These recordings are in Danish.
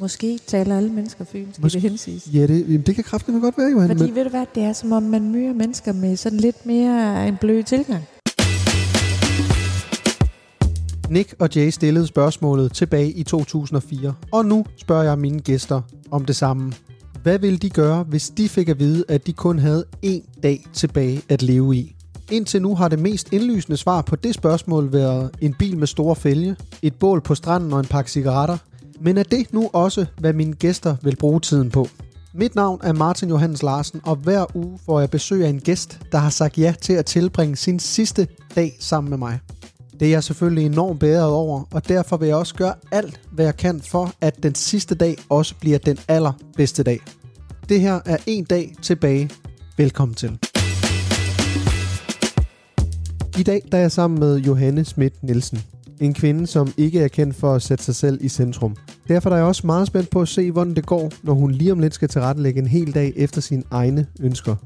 Måske taler alle mennesker fynsk, Måske- det hensiges. Ja, det, jamen, det kan kraftigt godt være, Johan. Fordi Men, ved du hvad, det er som om man møder mennesker med sådan lidt mere en blød tilgang. Nick og Jay stillede spørgsmålet tilbage i 2004, og nu spørger jeg mine gæster om det samme. Hvad ville de gøre, hvis de fik at vide, at de kun havde én dag tilbage at leve i? Indtil nu har det mest indlysende svar på det spørgsmål været en bil med store fælge, et bål på stranden og en pakke cigaretter. Men er det nu også, hvad mine gæster vil bruge tiden på? Mit navn er Martin Johannes Larsen, og hver uge får jeg besøg af en gæst, der har sagt ja til at tilbringe sin sidste dag sammen med mig. Det er jeg selvfølgelig enormt bedre over, og derfor vil jeg også gøre alt, hvad jeg kan for, at den sidste dag også bliver den allerbedste dag. Det her er en dag tilbage. Velkommen til. I dag der er jeg sammen med Johanne Schmidt Nielsen. En kvinde, som ikke er kendt for at sætte sig selv i centrum. Derfor er jeg også meget spændt på at se, hvordan det går, når hun lige om lidt skal tilrettelægge en hel dag efter sine egne ønsker.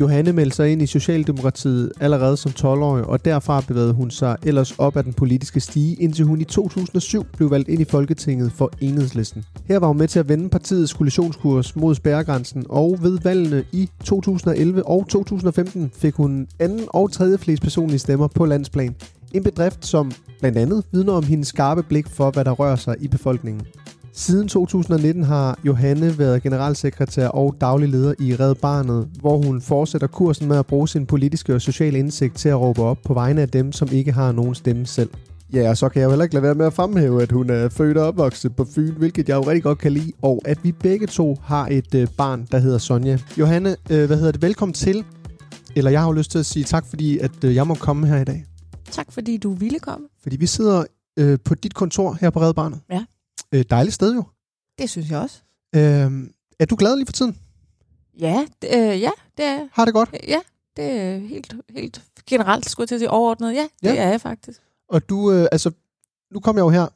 Johanne meldte sig ind i Socialdemokratiet allerede som 12-årig, og derfra bevægede hun sig ellers op ad den politiske stige, indtil hun i 2007 blev valgt ind i Folketinget for Enhedslisten. Her var hun med til at vende partiets koalitionskurs mod spærregrænsen, og ved valgene i 2011 og 2015 fik hun anden og tredje flest personlige stemmer på landsplan. En bedrift, som blandt andet vidner om hendes skarpe blik for, hvad der rører sig i befolkningen. Siden 2019 har Johanne været generalsekretær og daglig leder i Red Barnet, hvor hun fortsætter kursen med at bruge sin politiske og sociale indsigt til at råbe op på vegne af dem, som ikke har nogen stemme selv. Ja, og så kan jeg jo heller ikke lade være med at fremhæve, at hun er født og opvokset på Fyn, hvilket jeg jo rigtig godt kan lide, og at vi begge to har et øh, barn, der hedder Sonja. Johanne, øh, hvad hedder det? Velkommen til. Eller jeg har jo lyst til at sige tak, fordi at øh, jeg må komme her i dag. Tak fordi du ville komme. Fordi vi sidder øh, på dit kontor her på Red Barnet. Ja. Øh, dejligt sted jo. Det synes jeg også. Øh, er du glad lige for tiden? Ja, det, øh, ja, det er Har det godt? Ja, det er helt, helt generelt, skulle jeg til at sige, overordnet. Ja, det Ja. er jeg faktisk. Og du, øh, altså, nu kom jeg jo her,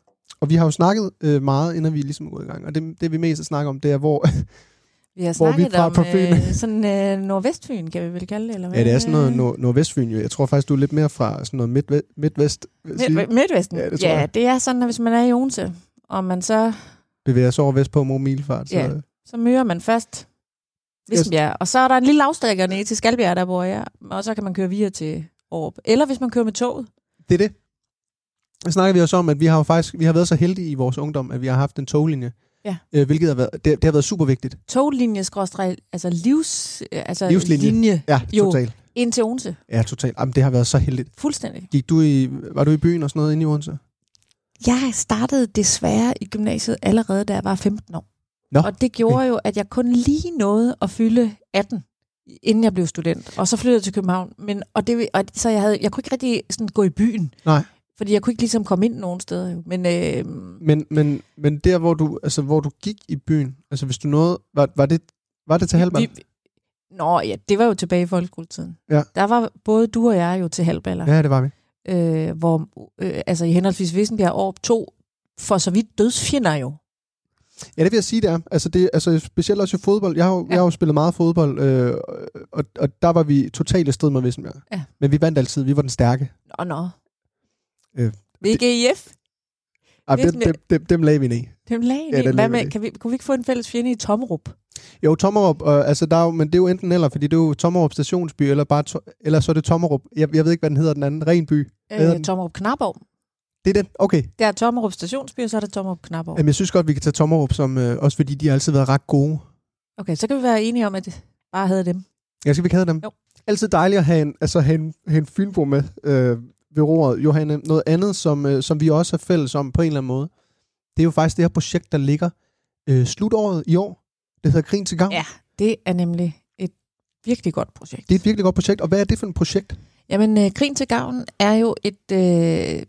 og vi har jo snakket øh, meget, inden vi ligesom er gået i gang. Og det, det vi mest snakker om, det er, hvor... Vi har vi snakket fra om på Fyn? øh, sådan øh, Nordvestfyn, kan vi vel kalde det, eller hvad? ja, det er sådan noget nord- nordvestfyn jo. Jeg tror faktisk, du er lidt mere fra sådan noget midtve- midtvest. Midt, Midtvesten? Ja, det ja, jeg. det er sådan, at hvis man er i Odense, og man så, Bevæger sig over vest på mod milfart. Så, Ja. så møder man først Vissenbjerg, og så er der en lille afstikker ned til Skalbjerg, der bor jeg, og så kan man køre videre til Aarup. Eller hvis man kører med toget. Det er det. Så snakker vi også om, at vi har jo faktisk vi har været så heldige i vores ungdom, at vi har haft en toglinje. Ja. Øh, hvilket har været, det, det har været super vigtigt. Toglinje, altså livs, altså Livslinje. linje Ja, Jo. totalt. ind til Odense. Ja, totalt. Jamen, det har været så heldigt. Fuldstændig. Gik du i, var du i byen og sådan noget inde i Odense? Jeg startede desværre i gymnasiet allerede, da jeg var 15 år. Nå, og det gjorde jo, at jeg kun lige nåede at fylde 18, inden jeg blev student. Og så flyttede jeg til København. Men, og det, og, så jeg, havde, jeg kunne ikke rigtig sådan, gå i byen. Nej. Fordi jeg kunne ikke ligesom komme ind nogen steder. Jo. Men øh, Men, men, men der, hvor du, altså, hvor du gik i byen, altså hvis du nåede, var, var, det, var det til halvbal? vi, Nå ja, det var jo tilbage i folkeskoletiden. Ja. Der var både du og jeg jo til halvballer. Ja, det var vi. Øh, hvor øh, altså i henholdsvis Vissenbjerg og to for så vidt dødsfjender jo. Ja, det vil jeg sige, det er. Altså, det, altså specielt også i fodbold. Jeg har, jo, ja. Jeg har jo spillet meget fodbold, øh, og, og der var vi totalt strid med Vissenbjerg. Ja. Men vi vandt altid. Vi var den stærke. Nå, nå. Øh, VGIF, Ej, dem, dem, dem, dem lagde vi ned. dem lagde Ja, ja, den Hvad vi med, ned. kan vi, kunne vi ikke få en fælles fjende i Tommerup? Jo, Tommerup, øh, altså der er jo, men det er jo enten eller, fordi det er jo Tommerup stationsby, eller, bare to, eller så er det Tommerup. Jeg, jeg ved ikke, hvad den hedder, den anden. Hvad hedder Øh? Tommerup Knabborg. Det er den. Okay. Der er Tommerup stationsby, og så er der Tommerup Knabborg. Jamen, jeg synes godt, vi kan tage Tommerup, som, øh, også fordi de har altid været ret gode. Okay, så kan vi være enige om, at det bare havde dem. Ja, skal vi ikke have dem? Jo. Altid dejligt at have en, altså, have en, have en fynbo med øh, ved roret. Johanne, noget andet, som, øh, som vi også er fælles om på en eller anden måde, det er jo faktisk det her projekt, der ligger øh, slutåret i år. Det hedder Krigen til Gavn. Ja. Det er nemlig et virkelig godt projekt. Det er et virkelig godt projekt. Og hvad er det for et projekt? Jamen, øh, Krigen til Gavn er jo et øh,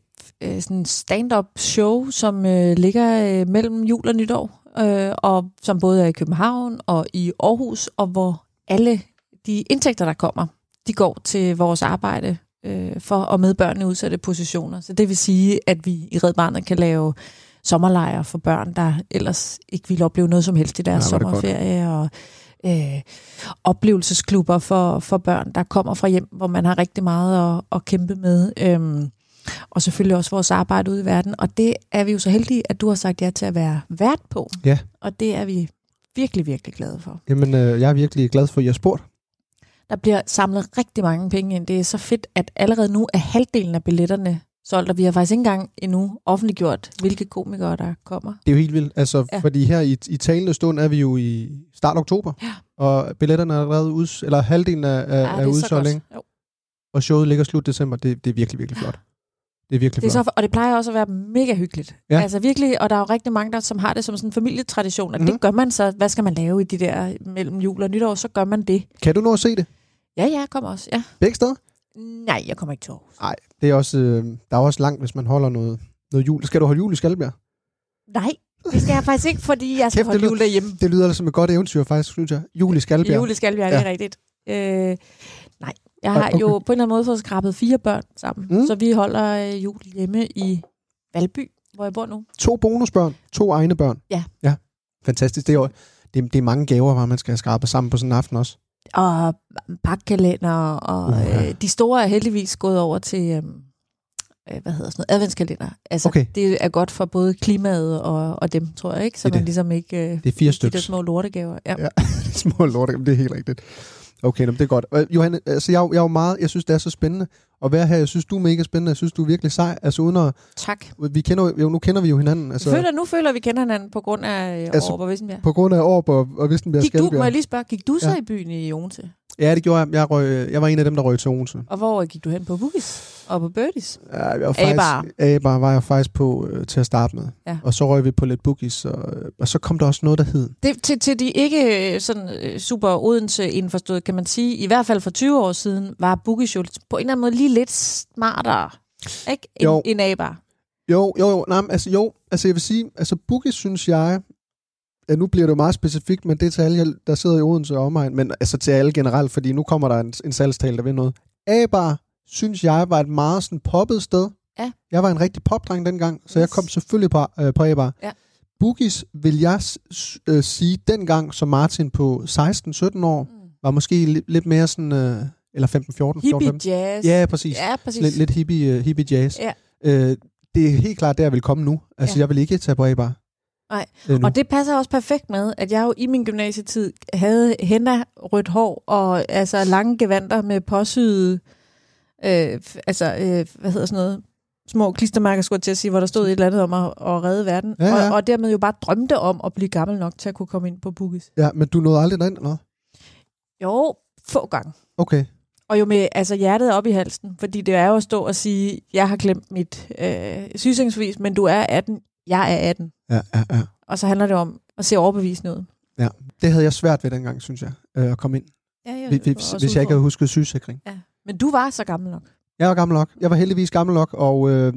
øh, sådan stand-up show, som øh, ligger øh, mellem jul og nytår, øh, og som både er i København og i Aarhus, og hvor alle de indtægter, der kommer, de går til vores arbejde øh, for at med børn i udsatte positioner. Så det vil sige, at vi i Red Barnet kan lave sommerlejre for børn, der ellers ikke ville opleve noget som helst i deres Ja, er det godt. sommerferie, og øh, oplevelsesklubber for, for børn, der kommer fra hjem, hvor man har rigtig meget at, at kæmpe med. Øhm, Og selvfølgelig også vores arbejde ude i verden. Og det er vi jo så heldige, at du har sagt ja til at være vært på. Ja. Og det er vi virkelig, virkelig glade for. Jamen, øh, jeg er virkelig glad for, at I har spurgt. Der bliver samlet rigtig mange penge ind. Det er så fedt, at allerede nu er halvdelen af billetterne solgt, og vi har faktisk ikke engang endnu offentliggjort, hvilke komikere der kommer. Det er jo helt vildt, altså, ja. Fordi her i, i talende stund er vi jo i start oktober, Ja. og billetterne er allerede ud, eller halvdelen er, er, Ja, er udsolgt, og showet ligger slut december. Det, det er virkelig, virkelig flot. Det er virkelig Det er flot. så, og det plejer også at være mega hyggeligt. Ja. Altså virkelig, og der er jo rigtig mange, der som har det som sådan en familietradition, at mm. Mhm. det gør man så. Hvad skal man lave i de der mellem jul og nytår? Så gør man det. Kan du nå at se det? Ja, ja, jeg kommer også. Ja. Begge steder? Nej, jeg kommer ikke til Aarhus. Nej, det er også, øh, der er også langt, hvis man holder noget, noget jul. Skal du holde jul i Skalbjerg? Nej, det skal jeg faktisk ikke, fordi jeg skal Kæft, det holde lyder- jul derhjemme. Det lyder som et godt eventyr, faktisk, synes jeg. Jul i Skalbjerg. Jul i Skalbjerg, det er rigtigt. Øh, nej, jeg har Okay. jo på en eller anden måde fået skrabet fire børn sammen. Mm. Så vi holder øh, jul hjemme i Valby, hvor jeg bor nu. To bonusbørn, to egne børn. Ja. Ja, fantastisk. Det er, det, det er mange gaver, hvor man skal have skrabet sammen på sådan en aften også. Og pakkalender, og Uha. øh, de store er heldigvis gået over til, øh, øh, hvad hedder sådan noget, adventskalender. Altså, Okay. det er godt for både klimaet og, og dem, tror jeg, ikke? Så Det man det. ligesom ikke... Øh, Det er fire de stykker. der små lortegaver. Ja. Ja. Små lorte, det er helt rigtigt. Okay, men det er godt. Og Johanne, altså jeg, jeg er jo meget, jeg synes, det er så spændende at være her. Jeg synes, du er mega spændende. Jeg synes, du er virkelig sej. Altså uden at, Tak. vi kender jo, nu kender vi jo hinanden. Altså, føler, nu føler vi kender hinanden på grund af Altså, Aarup og Vissenbjerg. på grund af Aarup og, og Vistenbjerg Gik du, må jeg lige spørge, gik du så Ja. i byen i Odense? Ja, det gjorde jeg. Jeg, røg, jeg var en af dem, der røg til Odense. Og hvor gik du hen på Boogies? Og på Birdies? Ja, jeg var faktisk, A-bar var jeg faktisk på øh, til at starte med. Ja. Og så røg vi på lidt boogies, og, og så kom der også noget, der hed. Det, til, til de ikke øh, sådan øh, super Odense indforstået, kan man sige, i hvert fald for 20 år siden, var Boogies jo på en eller anden måde lige lidt smartere, ikke? Jo. End, end A-bar. Jo, jo, jo. Nej, altså, jo, altså jeg vil sige, altså boogies synes jeg, ja, nu bliver det jo meget specifikt, men det er til alle, der sidder i Odense og omegn, men altså til alle generelt, fordi nu kommer der en, en salgstal, der vil noget. A-bar, synes jeg, var et meget sådan poppet sted. Ja. Jeg var en rigtig popdreng dengang, så jeg Yes. kom selvfølgelig på, øh, på A-bar. Ja. Boogies vil jeg øh, sige, dengang som Martin på 16-17 år, Mm. var måske li- lidt mere sådan, øh, eller 15-14, 14, Hippie 15. jazz. Ja, præcis. Ja, præcis. Lidt, lidt hippie, uh, hippie jazz. Ja. Øh, det er helt klart der, jeg vil komme nu. Altså, Ja. jeg vil ikke tage på A-bar. Nej. Og det passer også perfekt med, at jeg jo i min gymnasietid havde henna rødt hår og altså lange gevanter med påsyede, øh, altså, øh, hvad hedder sådan noget, små klistermærker, skulle til at sige, hvor der stod et eller andet om at, at redde verden. Ja, ja. Og, og dermed jo bare drømte om at blive gammel nok til at kunne komme ind på Boogies. Ja, men du nåede aldrig derind, eller? Jo, få gange. Okay. Og jo med altså hjertet op i halsen, fordi det er jo at stå og sige, jeg har glemt mit øh, sygesikringsbevis, men du er 18, jeg er 18. Ja, ja, ja. Og så handler det om at se overbevisende ud. Det havde jeg svært ved dengang, synes jeg, øh, at komme ind. Ja, jeg Hvis, hvis, hvis jeg ikke havde husket sygesikring. Ja. Men du var så gammel nok. Jeg var gammel nok. Jeg var heldigvis gammel nok, og øh,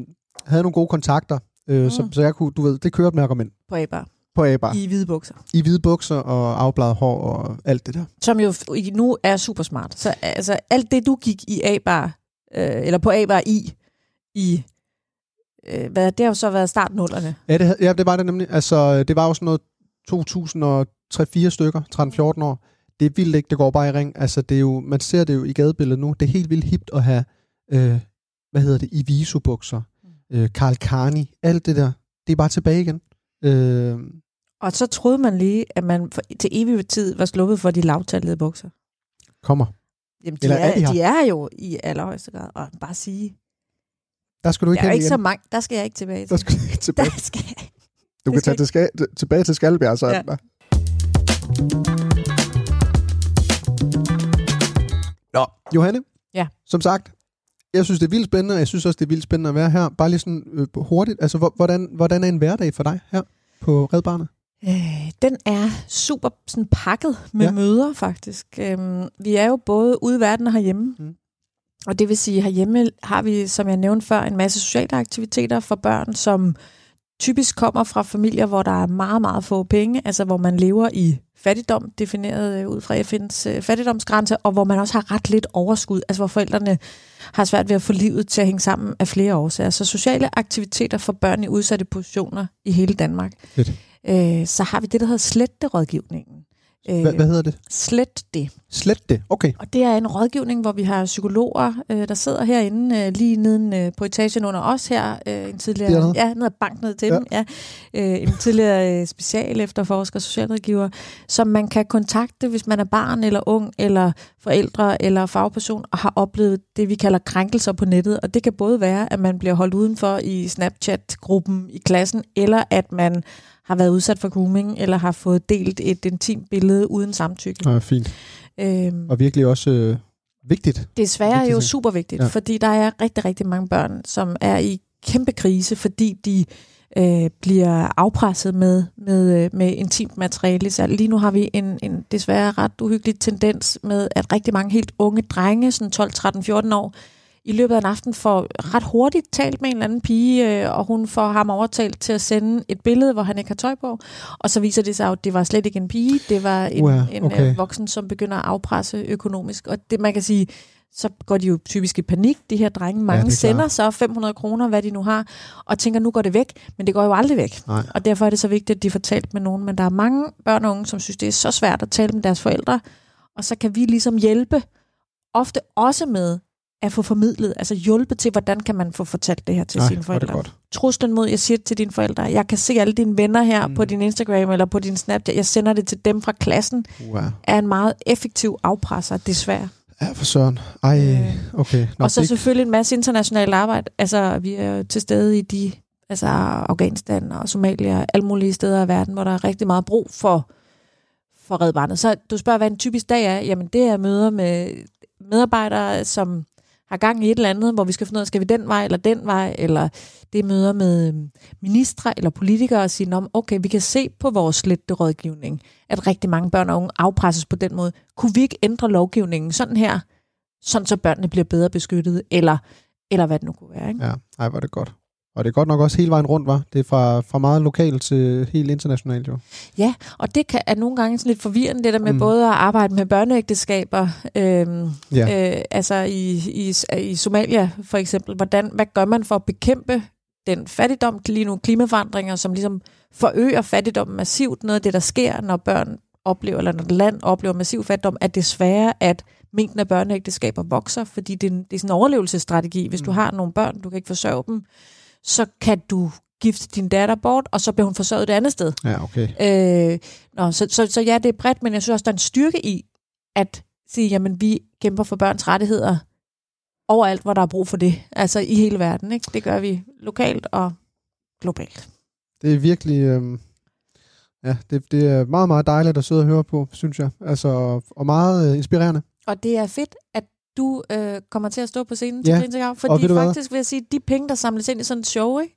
havde nogle gode kontakter. Øh, mm. så, så jeg kunne, du ved, det kørte med at komme ind på A-bar. på A-bar. I, hvide bukser. I hvide bukser og afbladet hår og alt det der. Som jo nu er super smart. Så altså, alt det, du gik i A-bar, øh, eller på A-bar i, i øh, hvad, det har jo så været startnullerne. Ja det, ja, det var det nemlig. Altså, det var jo sådan noget 2003-4 stykker, 13-14 år. Det er vildt ikke, det går bare i ring. Altså, det er jo, man ser det jo i gadebilledet nu. Det er helt vildt hipt at have, øh, hvad hedder det, Iviso-bukser, øh, Karl Carni, alt det der. Det er bare tilbage igen. Øh, Og så troede man lige, at man for, til evig tid var sluppet for de lavtallede bukser. kommer. Jamen, de, Eller er er, de her? de er jo i allerhøjeste grad. Og bare sige, Der skal du ikke der er ikke igen. så mange, der skal jeg ikke tilbage til. Der skal du ikke tilbage. Der skal jeg. Du kan tage skal til ska- tilbage til Skalbjerg, så Ja. der. Nå, Johanne. Ja. Som sagt, jeg synes, det er vildt spændende, og jeg synes også, det er vildt spændende at være her. Bare lige sådan øh, hurtigt. Altså, hvor- hvordan, hvordan er en hverdag for dig her på Red Barnet? Øh, den er super sådan pakket med ja. møder, faktisk. Øhm, vi er jo både ude i verden og herhjemme. Mm. Og det vil sige, herhjemme har vi, som jeg nævnte før, en masse sociale aktiviteter for børn, som typisk kommer fra familier, hvor der er meget, meget få penge, altså hvor man lever i fattigdom, defineret øh, ud fra FN's øh, fattigdomsgrænse, og hvor man også har ret lidt overskud, altså hvor forældrene har svært ved at få livet til at hænge sammen af flere årsager. Så sociale aktiviteter for børn i udsatte positioner i hele Danmark. Øh, så har vi det, der hedder sletterådgivningen. Øh, Hvad, hvad hedder det? Slet det. Slet det. Okay. Og det er en rådgivning, hvor vi har psykologer, øh, der sidder herinde, øh, lige neden øh, på etagen under os her. Øh, en tidligere, Dernede? ja, ned ad bank ned til Ja. dem. Ja. Øh, en tidligere øh, special efterforsker, socialrådgiver, som man kan kontakte, hvis man er barn eller ung, eller forældre eller fagperson, og har oplevet det, vi kalder krænkelser på nettet. Og det kan både være, at man bliver holdt udenfor i Snapchat-gruppen i klassen, eller at man har været udsat for grooming, eller har fået delt et intimt billede uden samtykke. Ja, fint. Øhm, Og virkelig også øh, vigtigt. Desværre er Vigtigt jo super vigtigt, Ja. ja. fordi der er rigtig, rigtig mange børn, som er i kæmpe krise, fordi de øh, bliver afpresset med, med, øh, med intimt materiale. Så lige nu har vi en, en desværre ret uhyggelig tendens med, at rigtig mange helt unge drenge, sådan 12, 13, 14 år, i løbet af en aften får ret hurtigt talt med en eller anden pige, øh, og hun får ham overtalt til at sende et billede, hvor han ikke har tøj på. Og så viser det sig, at det var slet ikke en pige, det var en, Uha, en okay. øh, voksen, som begynder at afpresse økonomisk. Og det man kan sige, så går de jo typisk i panik, de her drenge. Mange ja, sender klart. så 500 kroner, hvad de nu har, og tænker, nu går det væk. Men det går jo aldrig væk. Nej. Og derfor er det så vigtigt, at de får talt med nogen. Men der er mange børn og unge, som synes, det er så svært at tale med deres forældre. Og så kan vi ligesom hjælpe, ofte også med at få formidlet, altså hjælpe til, hvordan kan man få fortalt det her til Nej, sine er det forældre. godt. Truslen mod, jeg siger til dine forældre, jeg kan se alle dine venner her Mm. mm. på din Instagram eller på din Snapchat, jeg sender det til dem fra klassen, Wow. er en meget effektiv afpresser, desværre. Ja, for søren. Ej, Øh, okay. Nå, og så det- selvfølgelig en masse internationalt arbejde. Altså, vi er jo til stede i de, altså Afghanistan og Somalia, alle mulige steder i verden, hvor der er rigtig meget brug for, for Red Barnet. Så du spørger, hvad en typisk dag er. Jamen, det er møder med medarbejdere, som har gang i et eller andet, hvor vi skal finde ud af, skal vi den vej eller den vej, eller det møder med øhm, ministre eller politikere og sige, "Nå, okay, vi kan se på vores slette rådgivning, at rigtig mange børn og unge afpresses på den måde. Kunne vi ikke ændre lovgivningen sådan her, sådan så børnene bliver bedre beskyttet, eller, eller hvad det nu kunne være. Ikke? Ja, ej, var det godt. Og det er godt nok også hele vejen rundt, var. Det er fra, fra meget lokalt til helt internationalt, jo. Ja, og det kan, er nogle gange sådan lidt forvirrende, det der med Mm. både at arbejde med børneægteskaber, øhm, Ja. øh, altså i, i, i Somalia for eksempel. Hvordan, hvad gør man for at bekæmpe den fattigdom, lige nu klimaforandringer, som ligesom forøger fattigdom massivt. Noget af det, der sker, når børn oplever, eller når et land oplever massiv fattigdom, er desværre, at mængden af børneægteskaber vokser, fordi det er, en, det er sådan en overlevelsesstrategi. Hvis mm. du har nogle børn, du kan ikke forsørge dem, så kan du gifte din datter bort, og så bliver hun forsørget et andet sted. Ja, okay. Øh, nå, så, så, så ja, det er bredt, men jeg synes også, der er en styrke i at sige, jamen vi kæmper for børns rettigheder overalt, hvor der er brug for det. Altså i hele verden. Ikke? Det gør vi lokalt og globalt. Det er virkelig... Øhm, ja, det, det er meget, meget dejligt at sidde og høre på, synes jeg. Altså, og meget øh, inspirerende. Og det er fedt, at du øh, kommer til at stå på scenen Ja, til Grin til Gavn, og fordi faktisk vil jeg sige, de penge, der samles ind i sådan et show, ikke?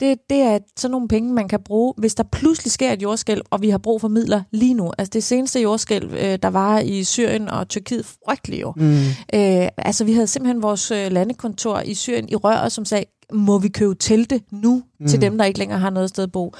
Det, det er sådan nogle penge, man kan bruge, hvis der pludselig sker et jordskælv, og vi har brug for midler lige nu. Altså det seneste jordskælv, øh, der var i Syrien og Tyrkiet, frygteligt jo. Mm. Øh, altså, vi havde simpelthen vores øh, landekontor i Syrien i røret, som sagde, må vi købe telte nu. Mm. til dem, der ikke længere har noget sted at bo?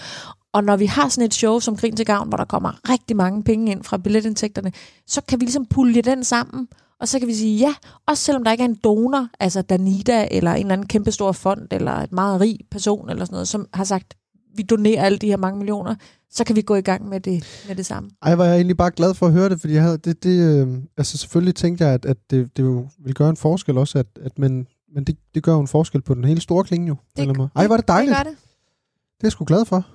Og når vi har sådan et show som Grin til Gavn, hvor der kommer rigtig mange penge ind fra billetindtægterne, så kan vi ligesom pulje den sammen, og så kan vi sige ja, også selvom der ikke er en donor, altså Danida eller en eller anden kæmpestor fond, eller et meget rig person eller sådan noget, som har sagt, vi donerer alle de her mange millioner, så kan vi gå i gang med det, med det samme. Ej, var jeg egentlig bare glad for at høre det, fordi jeg havde, det, det, øh, altså selvfølgelig tænkte jeg, at, at det, det jo ville gøre en forskel også, at, at men, men det, det gør jo en forskel på den hele store klinge jo. Det- eller. Ej, var det dejligt. Det gør det. Det er jeg sgu glad for.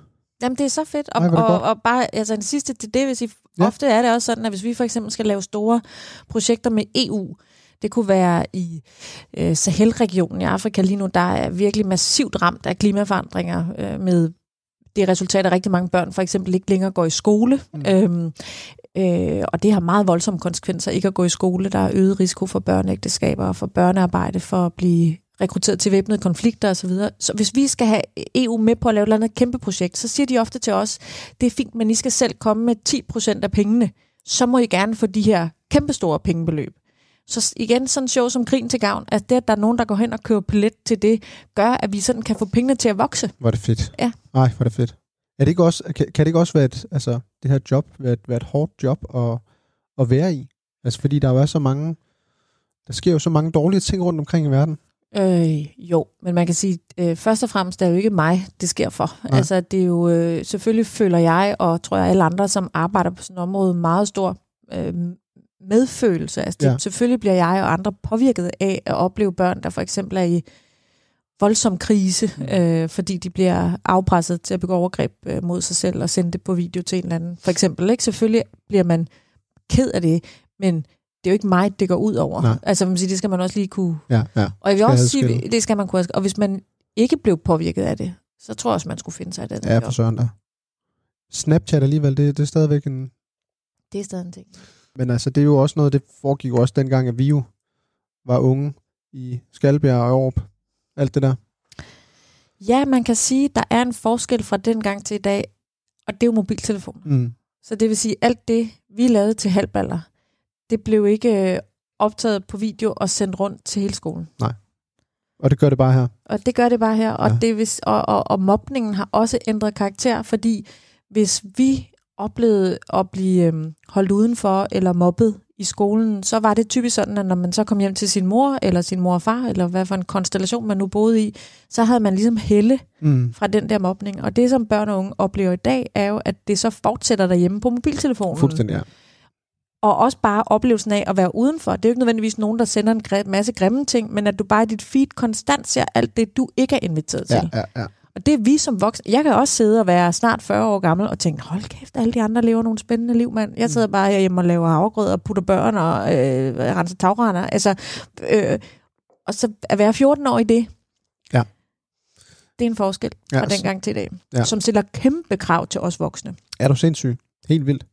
Jamen, det er så fedt. Og, Ej, hvor det og, og bare, altså det sidste til det, vil sige, Ja. ja. ofte er det også sådan, at hvis vi for eksempel skal lave store projekter med EU, det kunne være i øh, Sahel-regionen i Afrika lige nu, der er virkelig massivt ramt af klimaforandringer øh, med det resultat, at rigtig mange børn for eksempel ikke længere går i skole. Mm. Øhm, øh, og det har meget voldsomme konsekvenser ikke at gå i skole. Der er øget risiko for børneægteskaber og for børnearbejde, for at blive rekrutteret til væbnede konflikter osv. Så, så hvis vi skal have EU med på at lave et eller andet kæmpe projekt, så siger de ofte til os, det er fint, men I skal selv komme med 10% af pengene. Så må I gerne få de her kæmpestore pengebeløb. Så igen, sådan show som Grin til Gavn, at det, at der er nogen, der går hen og køber billet til det, gør, at vi sådan kan få pengene til at vokse. Var det fedt. Ja. Nej, var det fedt. Er det ikke også, kan, kan det ikke også være et, altså, det her job, være et, være et hårdt job at, at være i? Altså, fordi der er så mange, der sker jo så mange dårlige ting rundt omkring i verden. Øh, jo, men man kan sige, øh, først og fremmest er det jo ikke mig, det sker for. Nej. Altså, det er jo, øh, selvfølgelig føler jeg, og tror jeg alle andre, som arbejder på sådan et område, meget stor øh, medfølelse. Altså, det, Ja. selvfølgelig bliver jeg og andre påvirket af at opleve børn, der for eksempel er i voldsom krise, øh, fordi de bliver afpresset til at begå overgreb øh, mod sig selv og sende det på video til en eller anden. For eksempel, ikke? Selvfølgelig bliver man ked af det, men det er jo ikke mig, det går ud over. Nej. Altså, man siger, det skal man også lige kunne Ja, ja. og jeg vil Skal også sige, det skal man kunne. Og hvis man ikke blev påvirket af det, så tror jeg også, man skulle finde sig i det. Ja, for søren da. Snapchat alligevel, det, det er stadigvæk en... Det er stadig en ting. Men altså, det er jo også noget, det foregik jo også dengang, at vi jo var unge i Skalbjerg og Aarup. Alt det der. Ja, man kan sige, der er en forskel fra den gang til i dag, og det er jo mobiltelefon. Mm. Så det vil sige, alt det, vi lavede til halvballer, det blev ikke øh, optaget på video og sendt rundt til hele skolen. Og det gør det bare her. Og det gør det bare her. Og, ja. det, hvis, og, og, og mobningen har også ændret karakter, fordi hvis vi oplevede at blive øhm, holdt udenfor eller mobbet i skolen, så var det typisk sådan, at når man så kom hjem til sin mor, eller sin mor og far, eller hvad for en konstellation man nu boede i, så havde man ligesom helle Mm. fra den der mobning. Og det, som børn og unge oplever i dag, er jo, at det så fortsætter derhjemme på mobiltelefonen. Fuldstændig, ja. Og også bare oplevelsen af at være udenfor. Det er jo ikke nødvendigvis nogen, der sender en gre- masse grimme ting, men at du bare i dit feed konstant ser alt det, du ikke er inviteret til. Ja, ja, ja. Og det er vi som voksne. Jeg kan også sidde og være snart 40 år gammel og tænke, hold kæft, alle de andre lever nogle spændende liv, mand. Jeg sidder bare hjemme og laver havregrød og putter børn og øh, renser tagrender. Altså, øh, og så at være 14 år i det, Ja. det er en forskel Ja, fra dengang til i dag, ja. som stiller kæmpe krav til os voksne. Er du sindssyg? Helt vildt.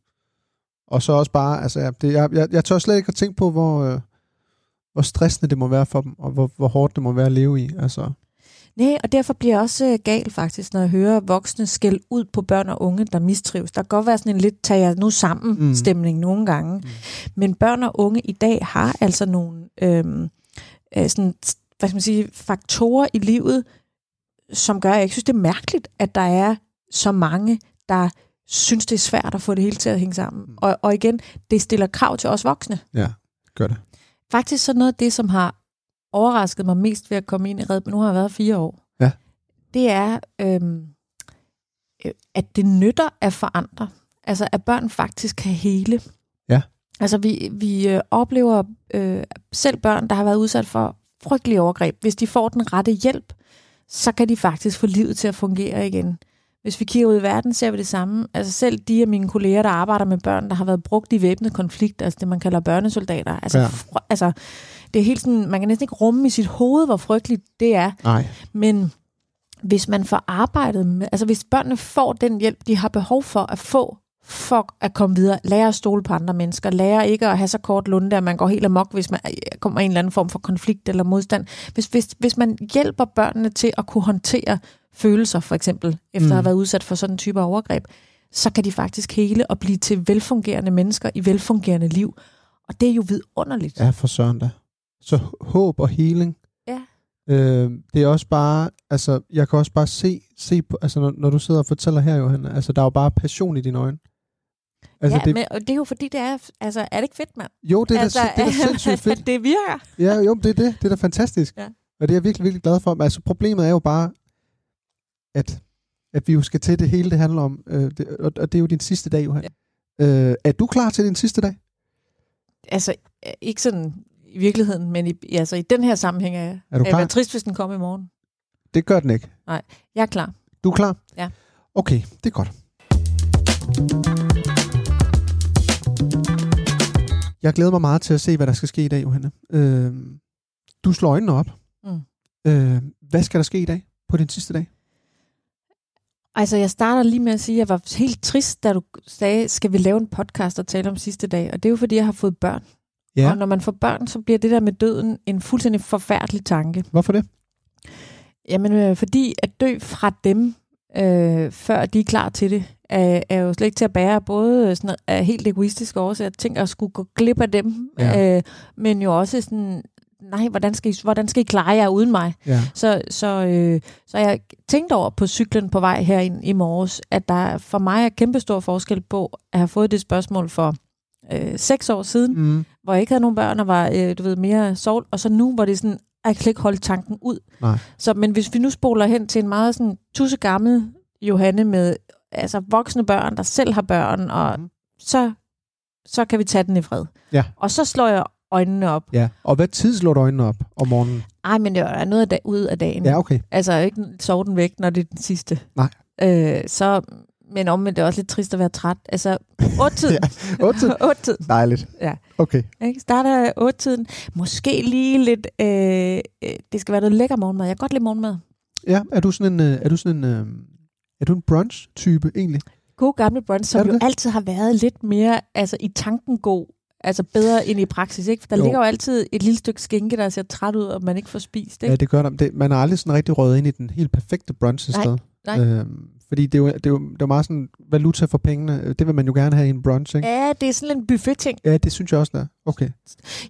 Og så også bare, altså, det, jeg, jeg, jeg tør slet ikke at tænke på, hvor, øh, hvor stressende det må være for dem, og hvor, hvor hårdt det må være at leve i. Altså, Nej, og derfor bliver jeg også øh, gal faktisk, når jeg hører voksne skæld ud på børn og unge, der mistrives. Der kan godt være sådan en lidt tag jer nu sammen Mm. mm. stemning nogle gange. Mm. Men børn og unge i dag har altså nogle øhm, øh, sådan, hvad skal man sige, faktorer i livet, som gør, at jeg ikke synes, det er mærkeligt, at der er så mange, der synes, det er svært at få det hele til at hænge sammen. Mm. Og, og igen, det stiller krav til os voksne. ja, gør det. Faktisk så noget af det, som har overrasket mig mest ved at komme ind i Red, nu har jeg været fire år, Ja. det er, øhm, øh, at det nytter at forandre. Altså, at børn faktisk kan hele. Ja. Altså, vi, vi øh, oplever øh, selv børn, der har været udsat for frygtelige overgreb. Hvis de får den rette hjælp, så kan de faktisk få livet til at fungere igen. Hvis vi kigger ud i verden, ser vi det samme. Altså selv de af mine kolleger, der arbejder med børn, der har været brugt i væbnet konflikt, altså det, man kalder børnesoldater. Altså, Ja. fr- altså det er helt sådan, man kan næsten ikke rumme i sit hoved, hvor frygteligt det er. Nej. Men hvis man får arbejdet med, altså hvis børnene får den hjælp, de har behov for at få, for at komme videre, lære at stole på andre mennesker, lære ikke at have så kort lunde, at man går helt amok, hvis man øh, kommer i en eller anden form for konflikt eller modstand. Hvis, hvis, hvis man hjælper børnene til at kunne håndtere følelser, for eksempel, efter Mm. at have været udsat for sådan en type overgreb, så kan de faktisk hele og blive til velfungerende mennesker i velfungerende liv. Og det er jo vidunderligt. Ja, for søren da. Så håb og healing. Ja. Øh, det er også bare, altså, jeg kan også bare se, se på, altså, når, når du sidder og fortæller her, Johanna, altså, der er jo bare passion i dine øjne. Altså, ja, det, men og det er jo fordi, det er, altså, er det ikke fedt, mand? jo, det er, altså, da, det er da sindssygt fedt. det virker. Ja, jo, det er det. Det er da fantastisk. Ja. Og det er jeg virkelig, virkelig glad for. Men altså, problemet er jo bare, at, at vi jo skal til det hele, det handler om. Øh, det, og, og det er jo din sidste dag, Johan. Ja. Øh, er du klar til din sidste dag? Altså, øh, ikke sådan i virkeligheden, men i, altså, i den her sammenhæng er jeg. Er du Jeg klar? være trist, hvis den kommer i morgen. Det gør den ikke. Jeg er klar. Du er klar? Ja. Okay, det er godt. Jeg glæder mig meget til at se, hvad der skal ske i dag, Johanne. Øh, du slår øjnene op. Mm. Øh, hvad skal der ske i dag på din sidste dag? Altså, jeg starter lige med at sige, at jeg var helt trist, da du sagde, skal vi lave en podcast og tale om sidste dag? Og det er jo, fordi jeg har fået børn. Ja. Og når man får børn, så bliver det der med døden en fuldstændig forfærdelig tanke. Hvorfor det? Jamen, øh, fordi at dø fra dem, øh, før de er klar til det, er, er jo slet ikke til at bære, både sådan af helt egoistiske årsager, tænk at skulle gå glip af dem, Ja. øh, men jo også sådan, nej, hvordan skal I, hvordan skal I klare jer uden mig? Ja. Så, så, øh, så jeg tænkte over på cyklen på vej herind i morges, at der for mig er kæmpestor forskel på at have fået det spørgsmål for øh, seks år siden, Mm. hvor jeg ikke havde nogen børn og var, øh, du ved, mere sovl, og så nu, hvor det er sådan, jeg kan ikke holde tanken ud. Nej. Så, men hvis vi nu spoler hen til en meget sådan tusse gammel Johanne med altså voksne børn, der selv har børn, og Mhm. så, så kan vi tage den i fred. Ja. Og så slår jeg øjnene op. Ja, og hvad tid slår du øjnene op om morgenen? Ej, men det er noget af dag, ud af dagen. Ja, okay. Altså ikke sove den væk, når det er den sidste. Nej. Øh, så, men omvendt det er også lidt trist at være træt. Altså, otte tiden. Ja, otte tiden. otte tiden. Dejligt. Ja. Okay. Ikke? Starter otte tiden. Måske lige lidt, øh, øh, det skal være noget lækker morgenmad. Jeg kan godt lide morgenmad. Ja, er du sådan en, øh, er du sådan en, øh, er du en brunch-type egentlig? God gamle brunch, som jo det? altid har været lidt mere altså, i tanken god. Altså bedre end i praksis, ikke? For der Jo. ligger jo altid et lille stykke skinke, der ser træt ud, og man ikke får spist, ikke? Ja, det gør der. Det, man har aldrig sådan rigtig røget ind i den helt perfekte brunch et sted. nej. Øhm, fordi det er, jo, det, er jo, det er jo meget sådan valuta for pengene. Det vil man jo gerne have i en brunch, ikke? Ja, det er sådan en buffet-ting. Ja, det synes jeg også, der. er. Okay.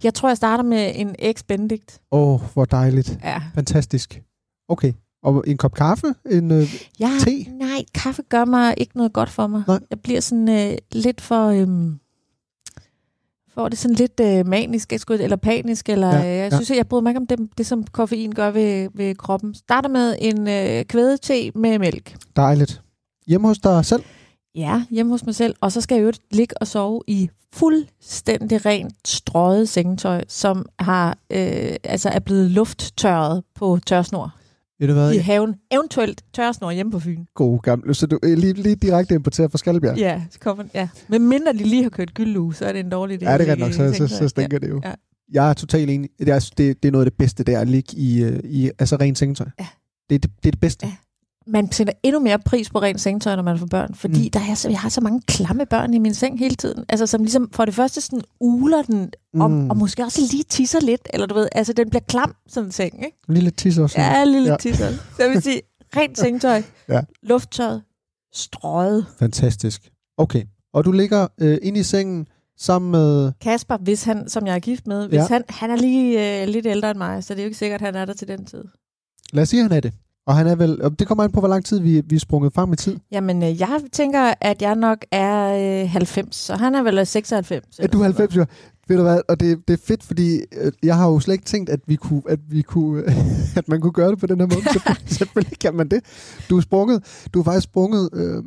Jeg tror, jeg starter med en Eggs Benedict. Åh, oh, hvor dejligt. Ja. Fantastisk. Okay. Og en kop kaffe? En, øh, ja. Te? Nej, kaffe gør mig ikke noget godt for mig. Nej. Jeg bliver sådan øh, lidt for... Øhm, får det sådan lidt øh, manisk, eller panisk, eller Ja, ja, jeg ja. synes, at jeg bryder mig ikke om det, det, som koffein gør ved, ved kroppen. Starter med en øh, kvædete med mælk. dejligt. Hjemme hos dig selv? Ja, hjemme hos mig selv. Og så skal jeg jo ligge og sove i fuldstændig rent strøget sengetøj, som har, øh, altså er blevet lufttørret på tørsnor Ved du hvad? i haven. Eventuelt tørsnor hjemme på Fyn. God gamle. Så du er lige, lige direkte importeret fra Skalbjerg? Ja, så kommer, ja. Men mindre de lige har kørt gyldluge, så er det en dårlig idé. Ja, det er nok. Så, så, så stinker det jo. Ja. Jeg er totalt enig. Det er, det, det er noget af det bedste, det er at ligge i, øh, i altså rent sengetøj. Ja. Det, det, det er det bedste. Ja. Man sætter endnu mere pris på rent sengetøj, når man får børn, fordi Mm. der er, så, jeg har så mange klamme børn i min seng hele tiden. Altså, som ligesom for det første sådan uler den, om, Mm. og måske også lige tisser lidt, eller du ved, altså den bliver klam, sådan en seng, ikke? Lille tis også. Ja, lille Ja. tisser. Så jeg vil sige, rent sengetøj, Ja. lufttøjet, strøget. Fantastisk. Okay. Og du ligger øh, inde i sengen sammen med... Kasper, hvis han, som jeg er gift med, hvis ja. han, han er lige øh, lidt ældre end mig, så det er jo ikke sikkert, at han er der til den tid. Lad os sige, at han er det. Og han er vel... Det kommer an på, hvor lang tid vi, vi er sprunget frem i tid. Jamen, øh, jeg tænker, at jeg nok er øh, 90, så han er vel 96. Er du 90 år? Ved du hvad? Og det, det er fedt, fordi øh, jeg har jo slet ikke tænkt, at vi kunne, at vi kunne, at man kunne gøre det på den her måde. Selvfølgelig, selvfølgelig kan man det. Du er sprunget, du er faktisk sprunget, øh,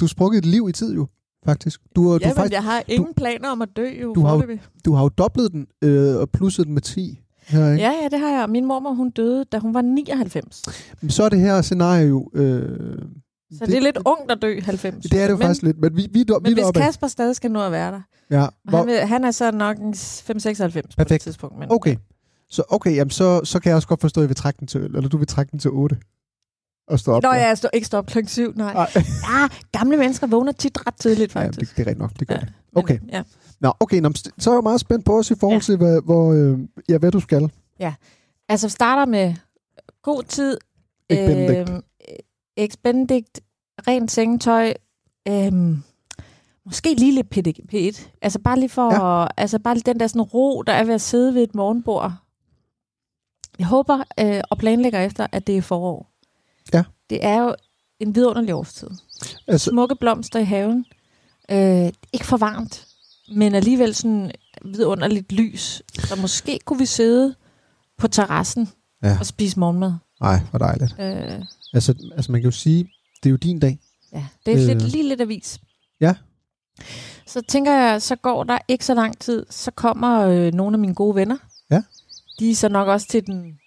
du er sprunget et liv i tid jo, faktisk. Du, du, Ja, men faktisk, jeg har ingen planer om at dø jo. du har jo- du har jo dobblet den øh, og plusset den med 10. Her, ikke? Ja, ja, det har jeg. Min mormor, hun døde, da hun var 99. Men Så er det her scenarie jo... Øh, Så det, det er lidt ungt at dø 90. Det er det jo men, faktisk lidt, men vi, vi, vi, Men vi hvis af. Kasper stadig skal nå at være der. Ja, hvor, han, vil, han er så nok en 5-96 på det tidspunkt. Men, okay. Så, okay, jamen, så, så kan jeg også godt forstå, at jeg vil trække den til, eller du vil trække den til 8. Og stå op. Nå, der. jeg står ikke stop klokken 7, nej. Ej. Ja, gamle mennesker vågner tit ret tidligt, Ja, faktisk. det, det er rigtigt nok, det gør Ja. det. Okay. Men, ja. Nå, okay, nå, så er jeg meget spændt på os i forhold Ja. til, hvad, hvor, øh, ja, hvad du skal. Altså, vi starter med god tid. Eggs Benedict, rent sengetøj. Øhm, måske lige lidt P1. P1. Altså bare lige for, ja. altså bare lige den der sådan ro, der er ved at sidde ved et morgenbord. Jeg håber øh, og planlægger efter, at det er forår. Ja. Det er jo en vidunderlig årstid. Altså, Smukke blomster i haven. Øh, ikke for varmt, men alligevel sådan vidunderligt lys. Så måske kunne vi sidde på terrassen Ja. og spise morgenmad. nej, hvor dejligt. Øh, Altså, altså, man kan jo sige, det er jo din dag. ja, det er Øh. øh. lidt, lige lidt avis. Ja. Så tænker jeg, så går der ikke så lang tid, så kommer øh, nogle af mine gode venner. Ja. De er så nok også til den...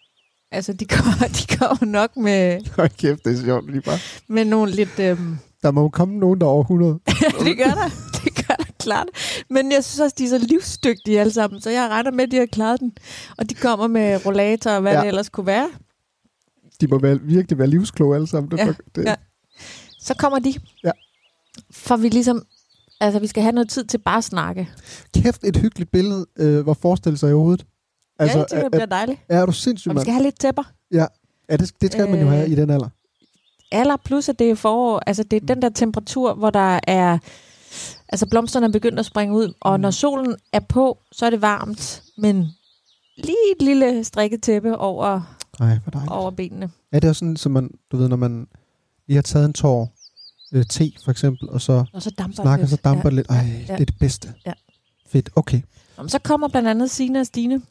Altså, de kommer, de kommer nok med, Hold kæft, det er sjovt lige bare. med nogle lidt... Øhm, Der må jo komme nogen, der er over 100. det gør der. Det gør der klart. Men jeg synes også, de er så livsdygtige alle sammen, så jeg regner med, at de har klaret den. Og de kommer med rollator og hvad Ja. ja. det ellers kunne være. De må være, virkelig være livskloge alle sammen. Det, Ja, ja, det, ja. Så kommer de. Ja. For vi ligesom... Altså, vi skal have noget tid til bare at snakke. Kæft et hyggeligt billede, øh, hvor forestille sig i hovedet. Altså, ja, jeg tænker, er, det bliver dejligt. er, er du sindssyg, Og vi mand? skal have lidt tæpper. Ja, det, det skal man jo Øh, have i den alder. Alder plus, at det er forår. Altså, det er den der temperatur, hvor der er... Altså, blomsterne er begyndt at springe ud. Og Mm. når solen er på, så er det varmt. Men lige et lille strikket tæppe over, dejligt. over benene. Er det også sådan, som man, du ved, når man lige har taget en tår øh, te, for eksempel, og så Og så damper snakker, det så lidt. damper ja. lidt. Ej, ja. det er det bedste. Ja. Fedt, okay. Nå, men Så kommer blandt andet Sina og Stine.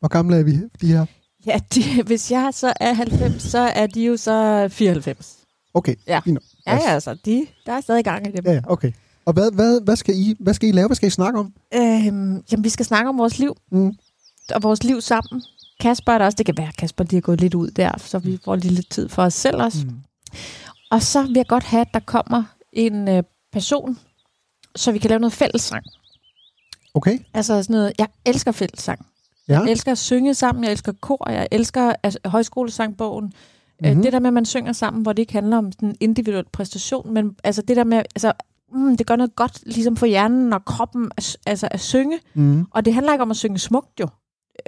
Hvor gamle er vi, de her? Ja, de, hvis jeg så er 90, så er de jo så 94. Okay. Ja. fint. Ja, ja, altså, de, der er stadig gang i dem. Ja, ja, okay. Og hvad, hvad, hvad, skal I, hvad skal I lave? Hvad skal I snakke om? Øhm, jamen, vi skal snakke om vores liv, Mm. og vores liv sammen. Kasper er der også, det kan være, at Kasper lige er gået lidt ud der, så vi får lige lidt tid for os selv også. Mm. Og så vil jeg godt have, at der kommer en øh, person, så vi kan lave noget fællessang. Okay. Altså sådan noget, jeg elsker fællessang. Ja. Jeg elsker at synge sammen, jeg elsker kor, jeg elsker altså, højskolesangbogen. Mm-hmm. Det der med, at man synger sammen, hvor det ikke handler om sådan en individuel præstation, men altså det der med, altså, mm, det gør noget godt ligesom for hjernen og kroppen at, altså at synge. Mm. Og det handler ikke om at synge smukt jo,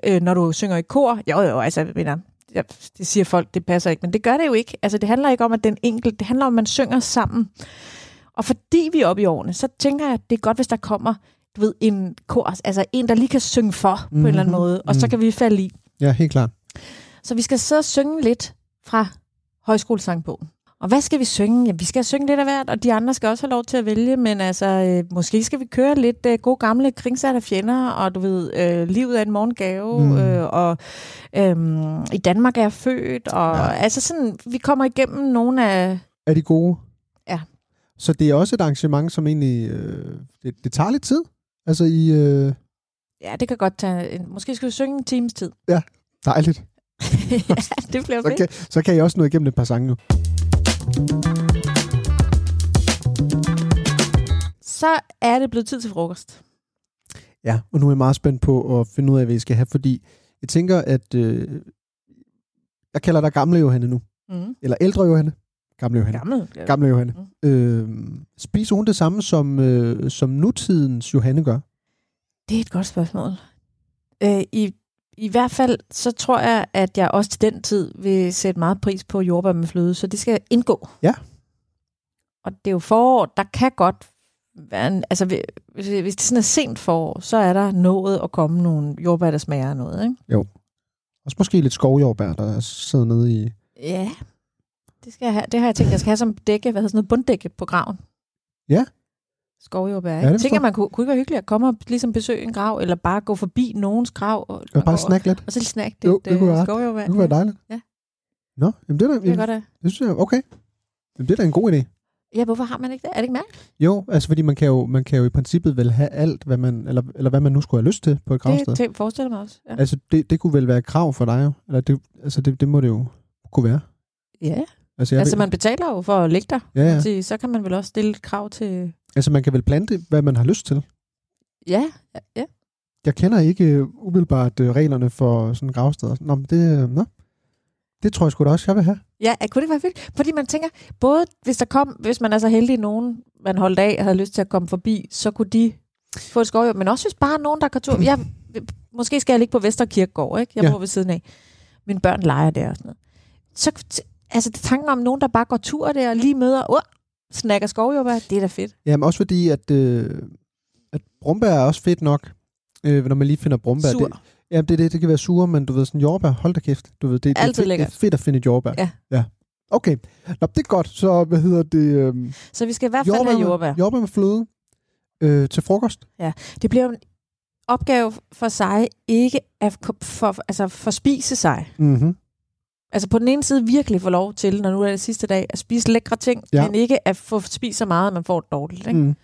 øh, når du synger i kor. Jo, jo, altså, mener, ja, det siger folk, det passer ikke, men det gør det jo ikke. Altså, det handler ikke om, at den enkelt, det handler om, at man synger sammen. Og fordi vi er oppe i årene, så tænker jeg, at det er godt, hvis der kommer, du ved, en kor, altså en, der lige kan synge for på mm-hmm. en eller anden Mhm. måde, og så Mm. kan vi falde i. Ja, helt klart. Så vi skal sidde og synge lidt fra højskolesangbogen. Og hvad skal vi synge? Jamen, vi skal synge lidt af hvert, og de andre skal også have lov til at vælge, men altså, øh, måske skal vi køre lidt øh, gode gamle kringsatte fjender, og du ved, øh, livet er en morgengave, Mm. øh, og øh, i Danmark er jeg født, og Ja. ja. altså sådan, vi kommer igennem nogle af, Er de gode? Ja. Så det er også et arrangement, som egentlig... Øh, det, det tager lidt tid. Altså i... Øh, ja, det kan godt tage, en, måske skal vi synge en times tid. dejligt. ja, det bliver Så fedt. kan, så kan I også nå igennem et par sange nu. Så er det blevet tid til frokost. Ja, og nu er jeg meget spændt på at finde ud af, hvad I skal have, fordi jeg tænker, at... Øh, jeg kalder dig gamle Johanne nu. Mm. Eller ældre Johanne. Gamle Johanne. Gammel. Gamle Johanne. Øh, spiser hun det samme, som, øh, som nutidens Johanne gør? Det er et godt spørgsmål. Øh, i, I hvert fald, så tror jeg, at jeg også til den tid vil sætte meget pris på jordbær med fløde, så det skal indgå. Ja. Og det er jo forår, der kan godt være en, altså hvis, hvis det sådan er sent forår, så er der nået at komme nogle jordbær, der smager noget, ikke? Også måske lidt skovjordbær, der sidder nede i... Ja. Det, skal jeg have. det har jeg tænkt, jeg skal have som dække, hvad hedder sådan noget, bunddække på graven. Ja. Skovjordbær, Ja, det tænker, man kunne, kunne ikke være hyggeligt at komme og ligesom besøge en grav, eller bare gå forbi nogens grav. Og, Kan bare og, snakke lidt? Og så snakke Jo, det kunne være skovjordbær. Det kunne være dejligt. Ja. Nå, jamen det er da... Det Jamen, godt det synes jeg, okay. Jamen, det er da en god idé. Ja, hvorfor har man ikke det? Er det ikke mærkeligt? Jo, altså fordi man kan jo, man kan jo i princippet vel have alt, hvad man, eller, eller hvad man nu skulle have lyst til på et gravsted. Det det forestiller mig også. Ja. Altså det, det kunne vel være et krav for dig jo? Eller det, altså det, det må det jo kunne være. ja. Altså, jeg Altså, ved, man betaler jo for at ligge der. ja, ja. Så, så kan man vel også stille et krav til... Altså man kan vel plante, hvad man har lyst til. Ja, ja, ja. Jeg kender ikke umiddelbart øh, reglerne for sådan gravsteder. Nå, men det, øh, nå. det tror jeg sgu da også, jeg vil have. Ja, kunne det være fedt? Fordi man tænker, både hvis der kom, hvis man er så heldig, nogen man holdt af og havde lyst til at komme forbi, så kunne de få et skovjord. Men også hvis bare nogen, der kan tur. Jeg, måske skal jeg ligge på Vesterkirkegård, ikke? Jeg Ja. bor ved siden af. Mine børn leger der og sådan noget. Så altså, det tanken om nogen, der bare går tur der og lige møder, uh, snakker skovjordbær, det er da fedt. Jamen også fordi, at, øh, at brumbær er også fedt nok, øh, når man lige finder brumbær. Sur. Det, jamen det, er det, det kan være sure, men du ved sådan jordbær, hold da kæft. Du ved, det, det, er Altid fedt, det lækkert. er fedt at finde et jordbær. Ja. ja. Okay, Nå, det er godt. Så hvad hedder det? Øh, Så vi skal i hvert fald have jordbær. jordbær med fløde øh, til frokost. Det bliver jo en opgave for sig ikke at for, for, altså forspise sig. Mm-hmm. Altså på den ene side virkelig få lov til, når nu er det sidste dag, at spise lækre ting, Ja. ja. men ikke at få spist så meget, at man får det dårligt. Ikke? Mm. Mm.